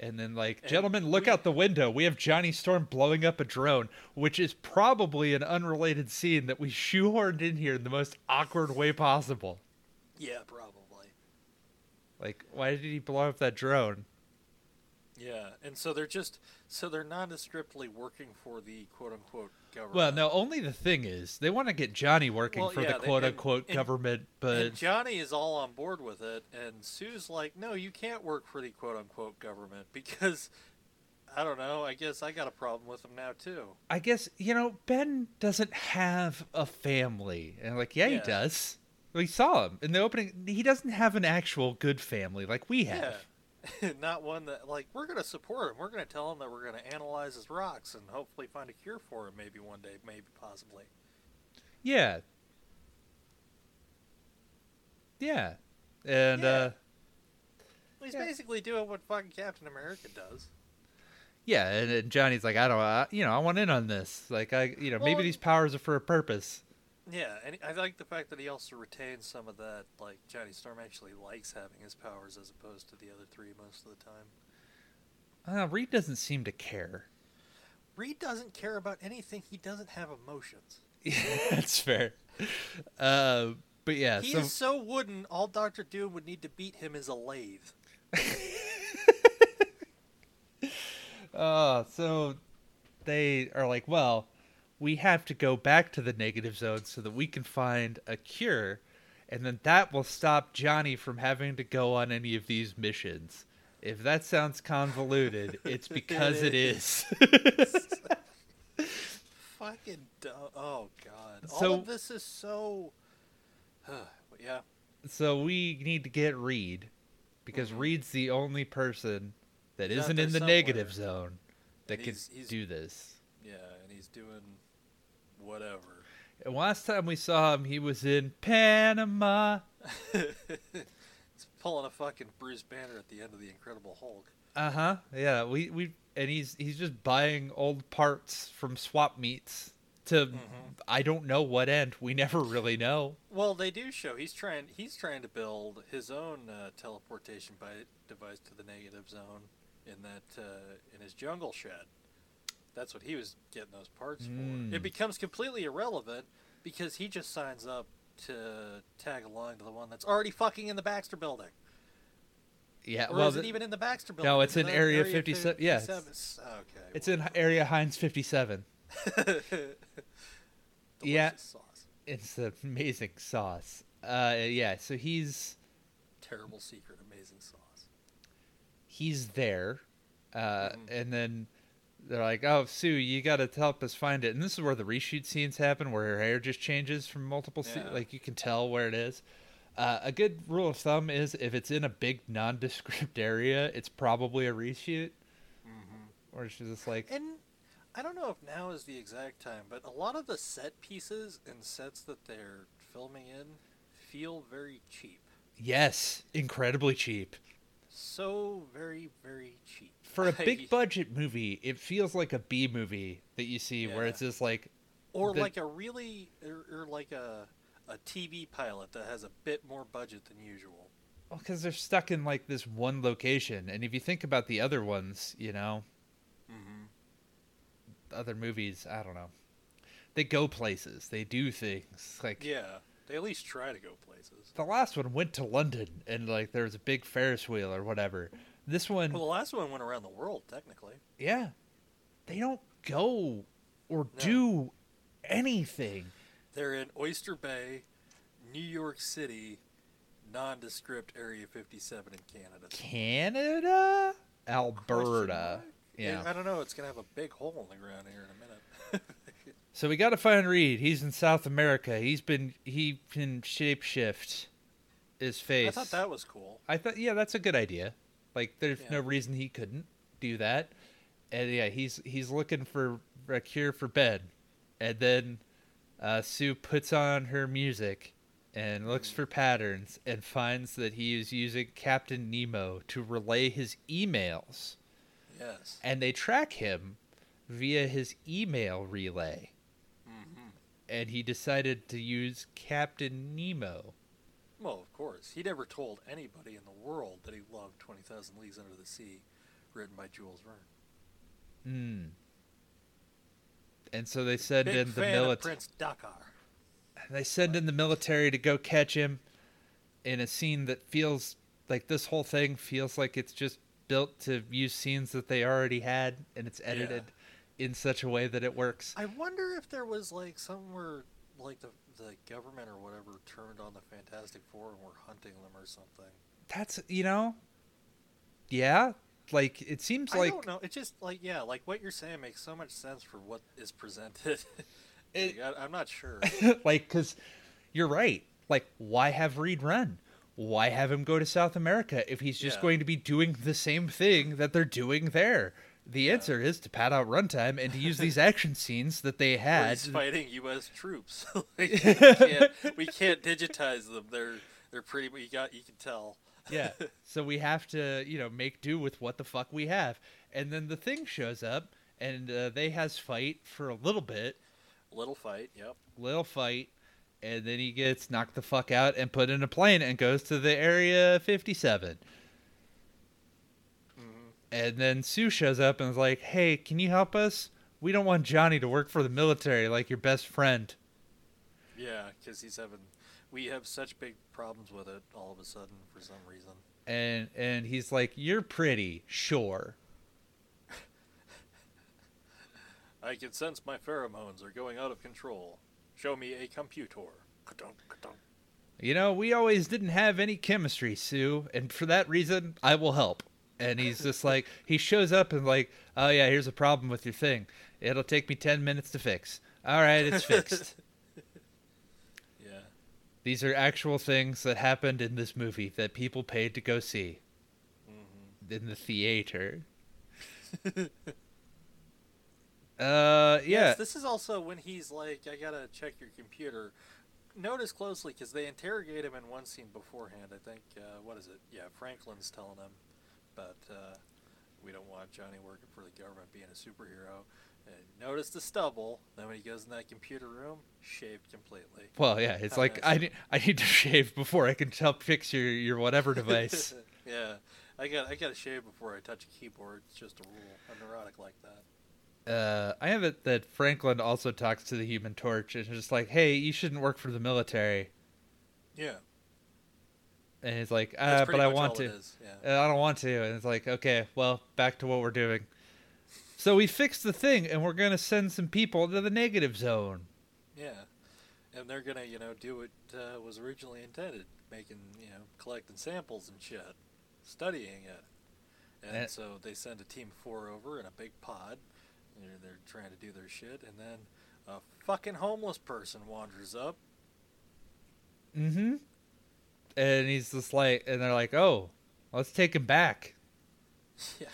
And then like, And gentlemen, look we- out the window. We have Johnny Storm blowing up a drone, which is probably an unrelated scene that we shoehorned in here in the most awkward way possible. Yeah, probably. Like, why did he blow up that drone? Yeah, and so they're just, so they're nondescriptly working for the quote-unquote government. Well, no, only the thing is, they want to get Johnny working Well, for yeah, the quote and- unquote and- government, but Johnny is all on board with it, and Sue's like, "No, you can't work for the quote unquote government because I don't know. I guess I got a problem with him now too." I guess you know Ben doesn't have a family, and like yeah, he does. We saw him in the opening. He doesn't have an actual good family like we have. Yeah, not one that like we're gonna support him. We're gonna tell him that we're gonna analyze his rocks and hopefully find a cure for him. Maybe one day, maybe possibly. Yeah, yeah, and Yeah. uh, He's Yeah. basically doing what fucking Captain America does. yeah, and, and Johnny's like, I don't, uh, you know, I want in on this. Like, I, you know, maybe these powers are for a purpose. Yeah, and I like the fact that he also retains some of that. Like Johnny Storm actually likes having his powers as opposed to the other three most of the time. Uh, Reed doesn't seem to care. Reed doesn't care about anything. He doesn't have emotions. Yeah, That's fair. Uh, but yeah, he so is so wooden. All Doctor Doom would need to beat him is a lathe. Uh, so they are like, well, we have to go back to the negative zone so that we can find a cure, and then that will stop Johnny from having to go on any of these missions. If that sounds convoluted, it's because it is. Fucking dumb. Oh god. So- all of this is so. yeah. so we need to get Reed because Mhm. Reed's the only person that He's isn't in the somewhere. negative zone that And can he's- he's- do this. Yeah, and he's doing whatever. And last time we saw him, he was in Panama. he's pulling a fucking Bruce Banner at the end of the Incredible Hulk. Uh huh. Yeah. We we and he's he's just buying old parts from swap meets to Mhm. I don't know what end. We never really know. Well, they do show he's trying. He's trying to build his own uh, teleportation by device to the negative zone in that uh, in his jungle shed. That's what he was getting those parts Mm. for. It becomes completely irrelevant because he just signs up to tag along to the one that's already fucking in the Baxter building. Yeah, Or well, is it the- even in the Baxter building? no, it's in it Area 57 yeah, it's- 57? Okay. it's in area Heinz 57. Delicious Yeah. Sauce. It's amazing sauce. Uh, yeah, so he's Terrible secret, amazing sauce. he's there, uh, Mhm. and then they're like, "Oh, Sue, you got to help us find it." And this is where the reshoot scenes happen, where her hair just changes from multiple, se- Yeah. like you can tell where it is. Uh, a good rule of thumb is if it's in a big nondescript area, it's probably a reshoot. Mm-hmm. Or she's just like, And I don't know if now is the exact time, but a lot of the set pieces and sets that they're filming in feel very cheap. yes, incredibly cheap. So very, very cheap. For a big budget movie, it feels like a B movie that you see where it's just like, or the- like a really, or, or like a a TV pilot that has a bit more budget than usual. well, because they're stuck in like this one location. And if you think about the other ones, you know, Mm-hmm. other movies, I don't know. They go places. They do things. Like Yeah, they at least try to go places. the last one went to London and like there was a big Ferris wheel or whatever. This one, Well, the last one went around the world, technically. yeah, they don't go or No. do anything. They're in Oyster Bay, New York City, nondescript Area 57 in Canada. Canada, Alberta. Yeah. I don't know. It's gonna have a big hole in the ground here in a minute. So we got to find Reed. He's in South America. He's been he can shapeshift his face. I thought that was cool. I thought, yeah, that's a good idea. Like, there's Yeah. no reason he couldn't do that. And yeah, he's he's looking for a cure for Ben, and then uh, Sue puts on her music and looks for patterns and finds that he is using Captain Nemo to relay his emails, Yes. and they track him via his email relay. And he decided to use Captain Nemo. Well, of course. He never told anybody in the world that he loved 20,000 Leagues Under the Sea, written by Jules Verne. Hmm. And so they send Big in the military. Prince Dakkar. They send in the military to go catch him in a scene that feels like this whole thing feels like it's just built to use scenes that they already had and it's edited in such a way that it works. I wonder if there was like somewhere like the the government or whatever turned on the Fantastic Four and were hunting them or something. That's you know, yeah. Like it seems I like I don't know. It just like yeah, like what you're saying makes so much sense for what is presented. It- Like, I, I'm not sure. like because you're right. Like why have Reed run? Why have him go to South America if he's just Yeah. going to be doing the same thing that they're doing there? The answer is to pad out runtime and to use these action scenes that they had. he's fighting U.S. troops. like, we, can't, we can't digitize them. They're they're pretty. You got you can tell. yeah. So we have to, you know, make do with what the fuck we have. And then the thing shows up and uh, they has fight for a little bit, Little fight. Yep. little fight, and then he gets knocked the fuck out and put in a plane and goes to the area 57. And then Sue shows up and is like, "Hey, can you help us? We don't want Johnny to work for the military like your best friend." Yeah, because he's having. We have such big problems with it all of a sudden for some reason. And and he's like, "You're pretty, sure." I can sense my pheromones are going out of control. Show me a computer. You know, we always didn't have any chemistry, Sue, and for that reason, I will help. And he's just like, he shows up and like, "Oh yeah, here's a problem with your thing. It'll take me 10 minutes to fix." All right, it's fixed. Yeah. These are actual things that happened in this movie that people paid to go see hmm in the theater. Uh, yeah. Yes, this is also when he's like, I gotta check your computer. Notice closely because they interrogate him in one scene beforehand. I think, uh, what is it? Yeah, Franklin's telling him, but uh, we don't want Johnny working for the government being a superhero. And notice the stubble. Then when he goes in that computer room, shaved completely. Well, yeah, it's How like nice. I need, I need to shave before I can help fix your, your whatever device. yeah, I got I got to shave before I touch a keyboard. It's just a rule. I'm neurotic like that. uh, I have it that Franklin also talks to the Human Torch and is just like, "Hey, you shouldn't work for the military." Yeah. And he's like, uh, but I want to. Yeah. Uh, I don't want to. And it's like, okay, well, back to what we're doing. So we fixed the thing, and we're gonna send some people to the negative zone. Yeah. And they're gonna, you know, do what uh, was originally intended, making, you know, collecting samples and shit, studying it. And Eh. so they send a team of four over in a big pod. They're, they're trying to do their shit, and then a fucking homeless person wanders up. Mm-hmm. And he's just like, and they're like, oh, let's take him back. yeah.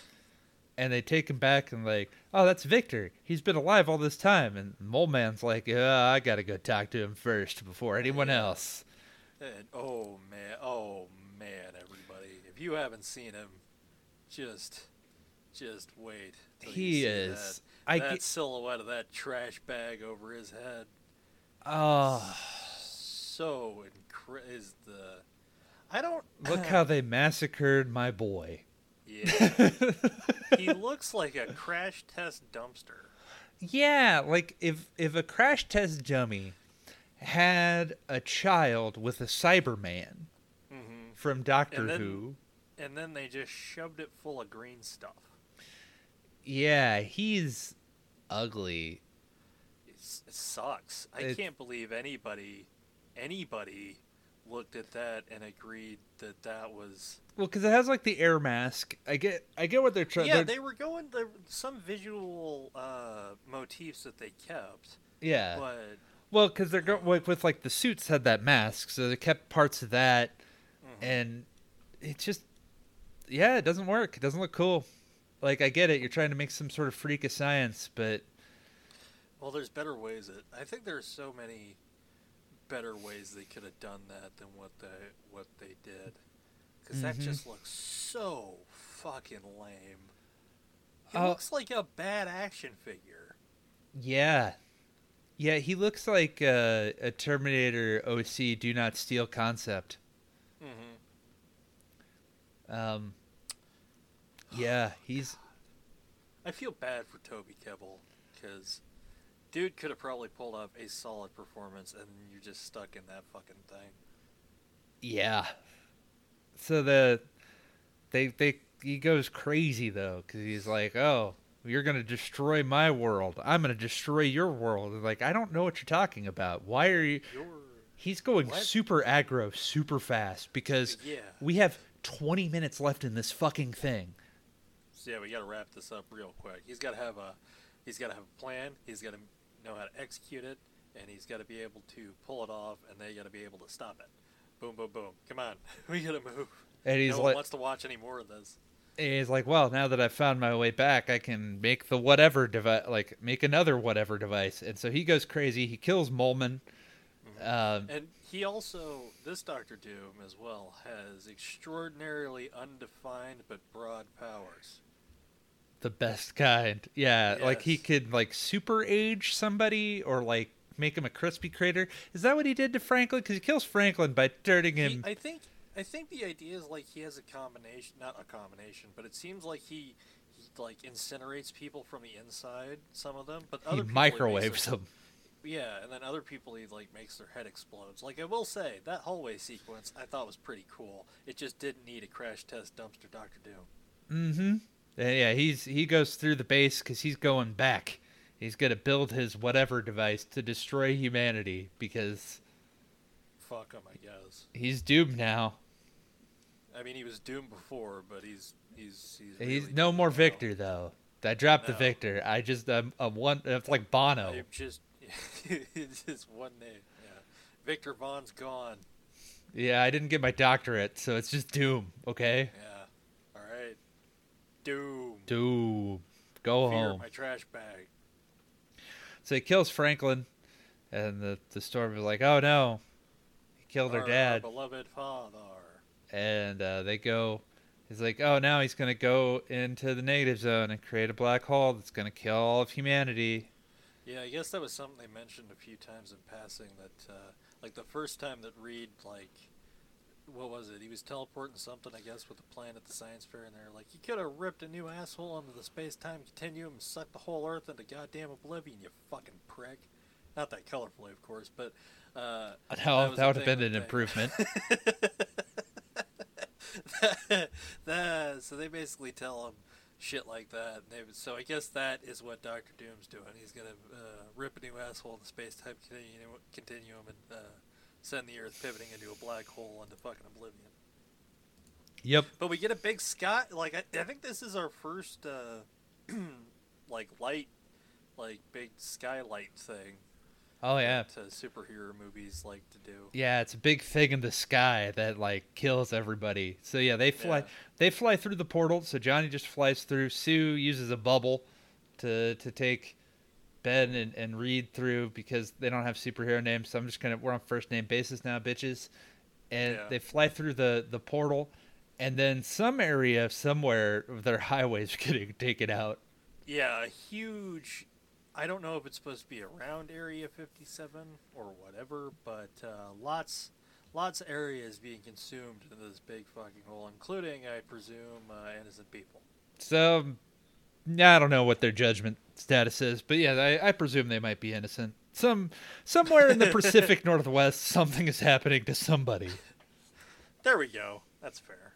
And they take him back and like, oh, that's Victor. He's been alive all this time. And Mole Man's like, yeah, I gotta go talk to him first before anyone Yeah. else. And oh man, oh man, everybody! If you haven't seen him, just, just wait. He is. that, I that get, silhouette of that trash bag over his head. oh, So incre- is the. I don't look how they massacred my boy. Yeah, he looks like a crash test dumpster. Yeah, like if if a crash test dummy had a child with a Cyberman hmm from Doctor And then- Who, And then they just shoved it full of green stuff. yeah, he's ugly. It's, it sucks. I It- can't believe anybody, anybody, looked at that and agreed that that was. Well, because it has like the air mask. I get, I get what they're trying. yeah, they were going. There some visual uh, motifs that they kept, yeah. but Well, because they're going with, with like the suits had that mask, so they kept parts of that, mhm. and it just, yeah, it doesn't work. It doesn't look cool. Like I get it, you're trying to make some sort of freak of science, but well, there's better ways. That I think there's so many better ways they could have done that than what they what they did, because that Mhm. just looks so fucking lame. He Uh, looks like a bad action figure. yeah, yeah, he looks like uh, a Terminator OC Do Not Steal concept. Mm-hmm. Um, yeah, he's I feel bad for Toby Kebbell because dude could have probably pulled off a solid performance, and you're just stuck in that fucking thing. Yeah. So the they they he goes crazy though because he's like, oh, you're gonna destroy my world. I'm gonna destroy your world. And like, I don't know what you're talking about. Why are you? You're He's going What? super aggro, super fast because yeah. we have 20 minutes left in this fucking thing. So yeah, we got to wrap this up real quick. He's got to have a he's got to have a plan. He's got to know how to execute it, and he's got to be able to pull it off, and they got to be able to stop it. Boom, boom, boom. Come on, we got to move. And he's no one like, wants to watch any more of this. he's like, well, now that I've found my way back, I can make the whatever device, like make another whatever device. And so he goes crazy. He kills Moleman. Um, And he also, this Doctor Doom as well, has extraordinarily undefined but broad powers. The best kind. Yeah, like he could like super age somebody or like make him a crispy crater. Is that what he did to Franklin? Because he kills Franklin by turning He, him. I think, I think the idea is like he has a combination, not a combination, but it seems like he, he like incinerates people from the inside. Some of them, but he other people microwaves them. Yeah, and then other people he like makes their head explodes. Like I will say, that hallway sequence I thought was pretty cool. It just didn't need a crash test dumpster Doctor Doom. Mm-hmm. Yeah, he's he goes through the base because he's going back. He's gonna build his whatever device to destroy humanity because Fuck him, I guess. he's doomed now. I mean, he was doomed before, but he's he's he's. He's no more now. Victor though. I dropped the Victor. I just um, I'm one. It's like Bono. I'm just it's just one name. Yeah, Victor Von's gone. Yeah, I didn't get my doctorate, so it's just Doom. Okay, Yeah. Doom. Doom. Go Fear home. my trash bag. So he kills Franklin, and the the storm is like, "Oh no, he killed Our- her our dad." beloved father. And uh, they go. He's like, "Oh, now he's gonna go into the negative zone and create a black hole that's gonna kill all of humanity." Yeah, I guess that was something they mentioned a few times in passing. That uh, like the first time that Reed like, what was it? He was teleporting something, I guess, with a plan at the science fair, and they're like, "You could have ripped a new asshole into the space-time continuum and sucked the whole Earth into goddamn oblivion, you fucking prick." not that colorfully, of course, but uh, No, was that would have been an with improvement. that, so they basically tell him shit like that. And they, so I guess that is what Doctor Doom's doing. He's gonna uh, rip a new asshole in the space-time continuum, continuum and uh, send the Earth pivoting into a black hole into fucking oblivion. Yep. But we get a big sky. Like I, I think this is our first uh, like light, like big skylight thing. Oh yeah. that, uh, superhero movies like to do. Yeah, it's a big thing in the sky that like kills everybody. So yeah, they fly Yeah. they fly through the portal. So Johnny just flies through. Sue uses a bubble to to take Ben and, and Reed through because they don't have superhero names. So I'm just gonna we're on first name basis now, bitches. And Yeah. they fly through the the portal, and then some area somewhere of their highways getting taken out. Yeah, a huge. I don't know if it's supposed to be around Area 57 or whatever, but uh, lots, lots of areas being consumed in this big fucking hole, including, I presume, uh, innocent people. So yeah, I don't know what their judgment status is, but yeah, I, I presume they might be innocent. Some somewhere in the Pacific Northwest, something is happening to somebody. There we go. That's fair.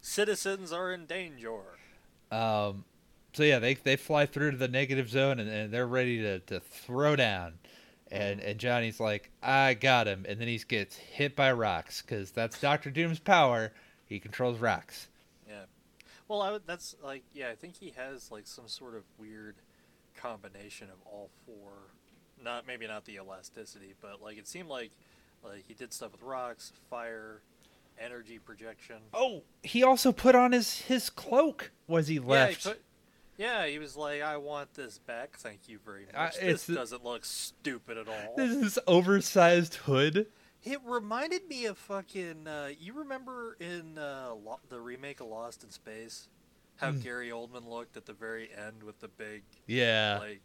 Citizens are in danger. Um, so yeah, they they fly through to the negative zone and, and they're ready to, to throw down. And and Johnny's like, I got him, and then he gets hit by rocks because that's Doctor Doom's power. He controls rocks. Well, I would, that's like, yeah, I think he has like some sort of weird combination of all four. Not maybe not the elasticity, but like it seemed like like he did stuff with rocks, fire, energy projection. Oh, he also put on his his cloak. Was he Yeah, he left? put, yeah, he was like, "I want this back, thank you very Uh, much." it's this doesn't look stupid at all. This is oversized hood. It reminded me of fucking. Uh, you remember in uh, Lo- the remake of Lost in Space, how Mm. Gary Oldman looked at the very end with the big Yeah. like.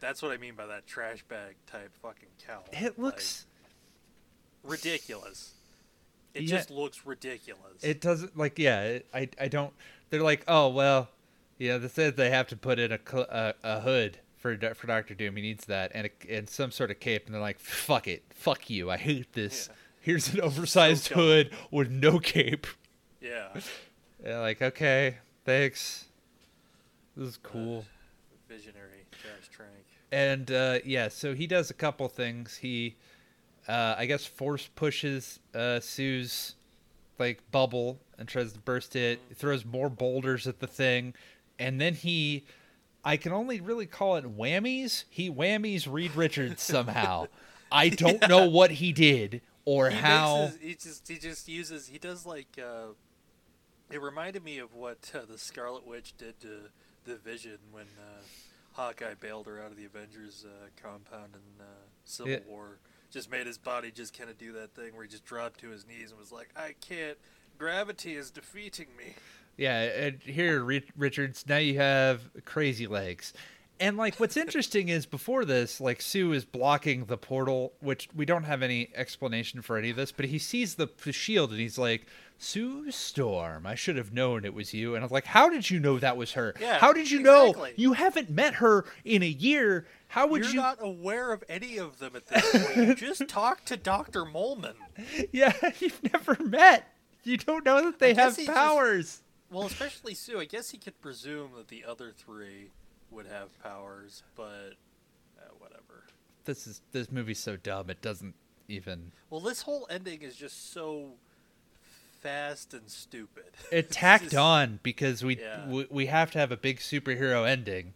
That's what I mean by that trash bag type fucking cowl. it looks. like, ridiculous. It Yeah. just looks ridiculous. It doesn't like yeah. It, I I don't. They're like oh well, yeah. They said they have to put in a cl- a, a hood for for Doctor Doom. He needs that and a, and some sort of cape. And they're like fuck it, fuck you. I hate this. Yeah. Here's an oversized dumb. hood with no cape. yeah. Yeah, like okay, thanks. This is cool. Visionary Josh Trank. And uh, yeah, so he does a couple things. He, uh, I guess, force pushes uh, Sue's like bubble and tries to burst it. He throws more boulders at the thing, and then he, I can only really call it whammies. He whammies Reed Richards somehow. I don't know what he did or He how. mixes- he just he just uses he does like uh, it reminded me of what uh, the Scarlet Witch did to the Vision when uh, Hawkeye bailed her out of the Avengers uh, compound in uh, Civil Yeah. War. Just made his body just kind of do that thing where he just dropped to his knees and was like, "I can't. Gravity is defeating me." Yeah, and here, Richards, now you have crazy legs. And like, what's interesting is before this, like Sue is blocking the portal, which we don't have any explanation for any of this, but he sees the, the shield and he's like, "Sue Storm, I should have known it was you." And I'm like, "How did you know that was her? Yeah, How did you know? You haven't met her in a year. How would You're you?" not aware of any of them at this point. You just talk to Doctor Moleman. Yeah, you've never met. You don't know that they have he just- powers. Well, especially Sue. I guess he could presume that the other three would have powers, but uh, whatever. This is this movie's so dumb. It doesn't even. Well, this whole ending is just so fast and stupid. it tacked just- on because we, Yeah. we we have to have a big superhero ending,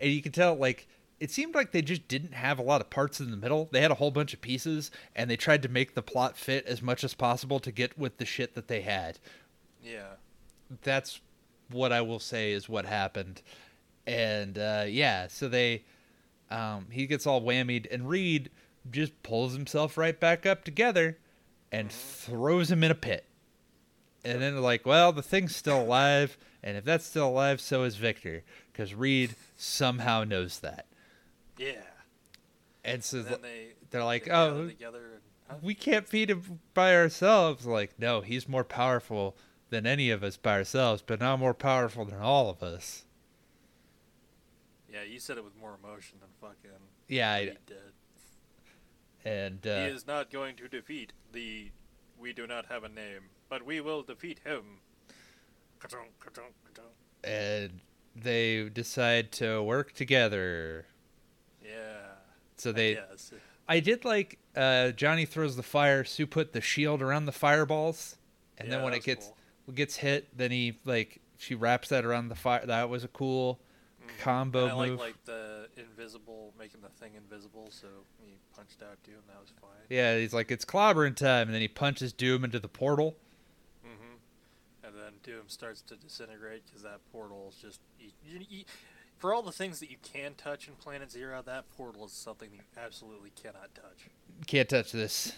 and you can tell like it seemed like they just didn't have a lot of parts in the middle. They had a whole bunch of pieces, and they tried to make the plot fit as much as possible to get with the shit that they had. Yeah. That's what I will say is what happened, and uh, yeah, so they um, he gets all whammied, and Reed just pulls himself right back up together and throws him in a pit. And then they're like, well, the thing's still alive, and if that's still alive, so is Victor, because Reed somehow knows that. Yeah. And so And then they they're like, oh, together and huh? we can't feed him by ourselves. Like, no, he's more powerful than any of us by ourselves, but not more powerful than all of us. Yeah, you said it with more emotion than fucking Yeah, I, did. and he uh, is not going to defeat the. We do not have a name, but we will defeat him. And they decide to work together. Yeah. So they, Yes. I did like uh, Johnny throws the fire. Sue put the shield around the fireballs, and then when it gets cool. Gets hit, then he like she wraps that around the fire. That was a cool Mhm. combo And I like move. like the invisible, making the thing invisible, so he punched out Doom. That was fine. Yeah, he's like it's clobbering time, and then he punches Doom into the portal. hmm And then Doom starts to disintegrate because that portal is just. You, you, you, for all the things that you can touch in Planet Zero, that portal is something you absolutely cannot touch. Can't touch this.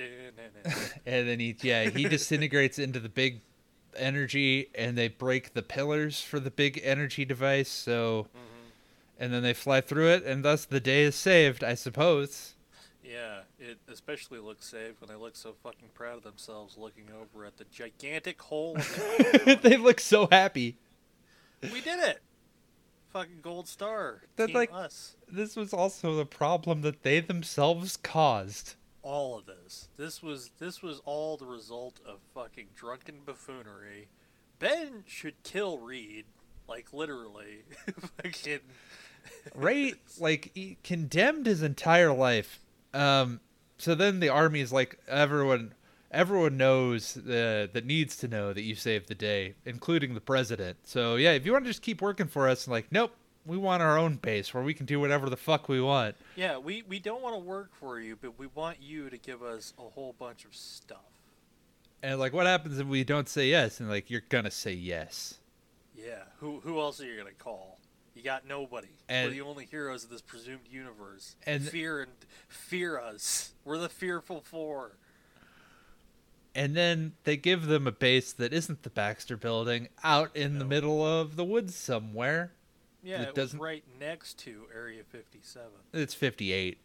And then he yeah he disintegrates into the big energy, and they break the pillars for the big energy device. So, Mhm. and then they fly through it, and thus the day is saved, I suppose. Yeah, it especially looks saved when they look so fucking proud of themselves looking over at the gigantic hole. in the they look so happy. we did it! Fucking gold star. That's like- us. This was also the problem that they themselves caused. All of this. This was this was all the result of fucking drunken buffoonery. Ben should kill Reed, like literally. fucking Ray like he condemned his entire life. Um so then the army is like everyone everyone knows uh, that needs to know that you saved the day, including the president. So yeah, if you want to just keep working for us, like nope, we want our own base where we can do whatever the fuck we want. Yeah, we we don't want to work for you, but we want you to give us a whole bunch of stuff. And like what happens if we don't say yes? And like you're gonna say yes. Yeah, who who else are you gonna call? You got nobody. And- We're the only heroes of this presumed universe. And- fear and fear us. We're the fearful four. And then they give them a base that isn't the Baxter building out in the middle of the woods somewhere. Yeah, It it, doesn't- was right next to Area 57. It's 58.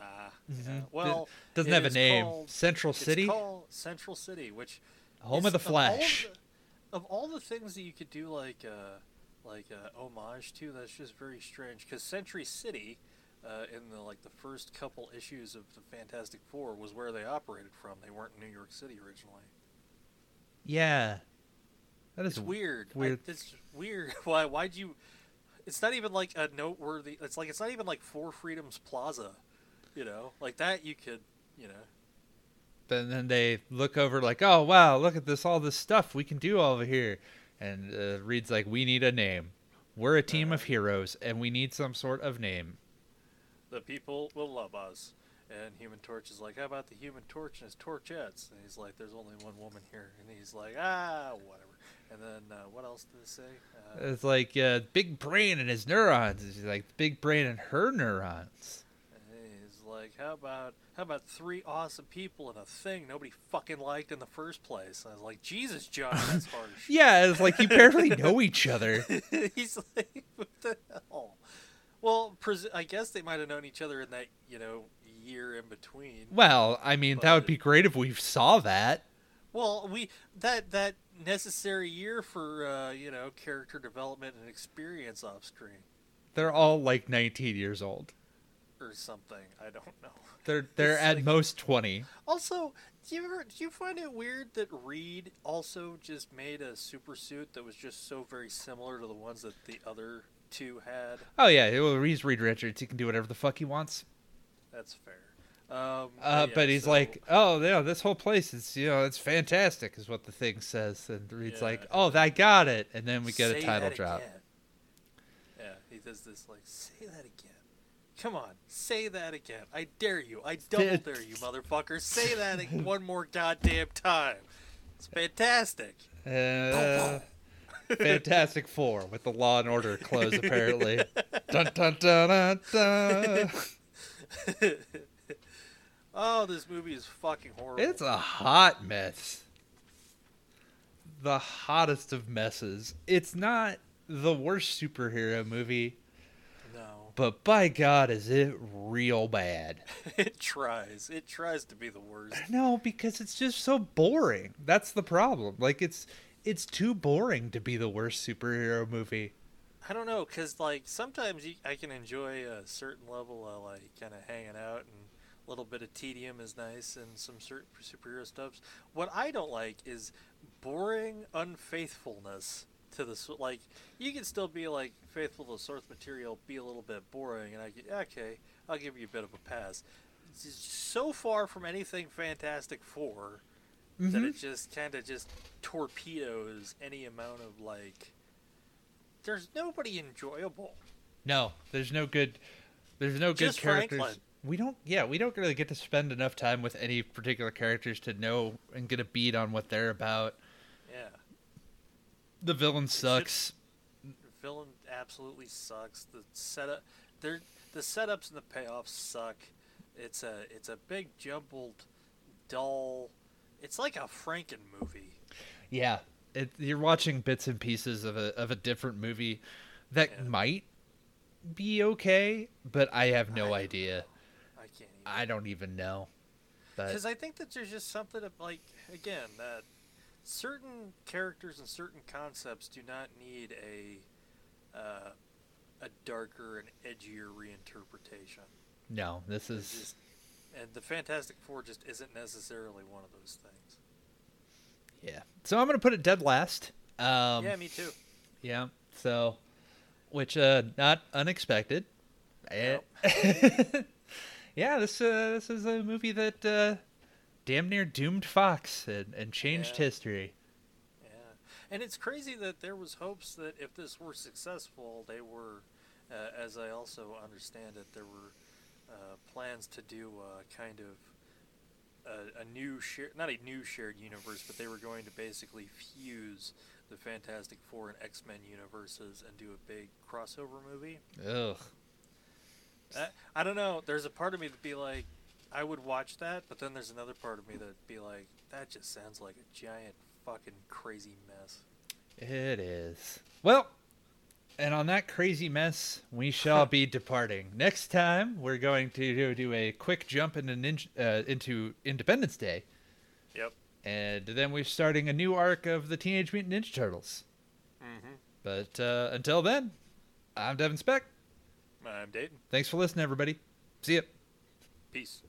Ah, Mhm. yeah. It Well, Doesn't it have a name. called- Central it's City, called Central City, which home of the all Flash. the- Of all the things that you could do, like uh, like uh, homage to, that's just very strange. Because Central City, uh, in the like the first couple issues of the Fantastic Four, was where they operated from. They weren't in New York City originally. Yeah, that is It's is weird. I- weird. it's weird. Why? Why'd you? It's not even like a noteworthy. It's like it's not even like Four Freedoms Plaza. You know, like that you could. You know. But then they look over like, oh wow, look at this, all this stuff we can do over here. And uh, Reed's like, we need a name. We're a team of Uh-huh. heroes, and we need some sort of name. the people will love us. And Human Torch is like, how about the Human Torch and his torchettes? And he's like, there's only one woman here. And he's like, ah, whatever. And then uh, what else did it say? Uh, It's like uh, big brain and his neurons. It's like big brain and her neurons. he's like, how about how about three awesome people and a thing nobody fucking liked in the first place? And I was like, Jesus, John, that's harsh. Yeah, it's like you barely know each other. he's like, what the hell? Well, pres- I guess they might have known each other in that you know year in between. Well, I mean, that would be great if we saw that. Well, we that that necessary year for uh, you know character development and experience off screen They're all like 19 years old. or something. I don't know. They're they're It's at like- most 20. Also, do you ever do you find it weird that Reed also just made a super suit that was just so very similar to the ones that the other two had? Oh yeah, well, he's Reed Richards. He can do whatever the fuck he wants. That's fair. Um, Uh, yeah, but he's so- like, oh, yeah, this whole place is, you know, it's fantastic, is what the thing says. And Reed's Yeah. like, oh, I got it. And then we get a title drop. again." Yeah, he does this like, say that again. Come on, say that again. I dare you. I double dare you, motherfucker. Say that one more goddamn time. It's fantastic. Uh, Fantastic Four with the Law and Order close, apparently. dun, dun, dun, dun, dun. Oh, this movie is fucking horrible. It's a hot mess. The hottest of messes. It's not the worst superhero movie, no. but by God, is it real bad. It tries. It tries to be the worst. No, because it's just so boring. That's the problem. Like it's it's too boring to be the worst superhero movie. I don't know, cause like sometimes you, I can enjoy a certain level of like kind of hanging out and a little bit of tedium is nice and some certain superhero stuff. What I don't like is boring unfaithfulness to the like. You can still be like faithful to source material, be a little bit boring, and I get okay. I'll give you a bit of a pass. It's so far from anything Fantastic 4 that Mhm. it just kind of just torpedoes any amount of like. There's nobody enjoyable. No, there's no good. There's no good Just characters. Franklin. We don't. Yeah, we don't really get to spend enough time with any particular characters to know and get a beat on what they're about. Yeah, The villain should- sucks. villain absolutely sucks. The setup, they're the setups and the payoffs suck. It's a it's a big jumbled, dull. It's like a Franken movie. Yeah, it, you're watching bits and pieces of a of a different movie that Yeah. might be okay, but I have no I- idea. I can't even. I don't even know. Because I think that there's just something of like again that certain characters and certain concepts do not need a uh, a darker and edgier reinterpretation. no, this is just, and the Fantastic Four just isn't necessarily one of those things. yeah. So I'm gonna put it dead last. Um, yeah, me too. Yeah. So, which uh, not unexpected. Eh. yeah, this uh, this is a movie that uh, damn near doomed Fox and, and changed Yeah. history. Yeah, and it's crazy that there was hopes that if this were successful, they were, uh, as I also understand it, there were uh, plans to do a kind of a, a new share, not a new shared universe, but they were going to basically fuse the Fantastic Four and X Men universes and do a big crossover movie. Ugh. I, I don't know. There's a part of me that'd be like, I would watch that, but then there's another part of me that'd be like, that just sounds like a giant fucking crazy mess. It is. Well, and on that crazy mess, we shall be departing. Next time, we're going to do, do a quick jump into ninja, uh, into Independence Day, Yep. and then we're starting a new arc of the Teenage Mutant Ninja Turtles. Mm-hmm. But uh, until then, I'm Devin Speck. I'm Dayton. Thanks for listening, everybody. See ya. Peace.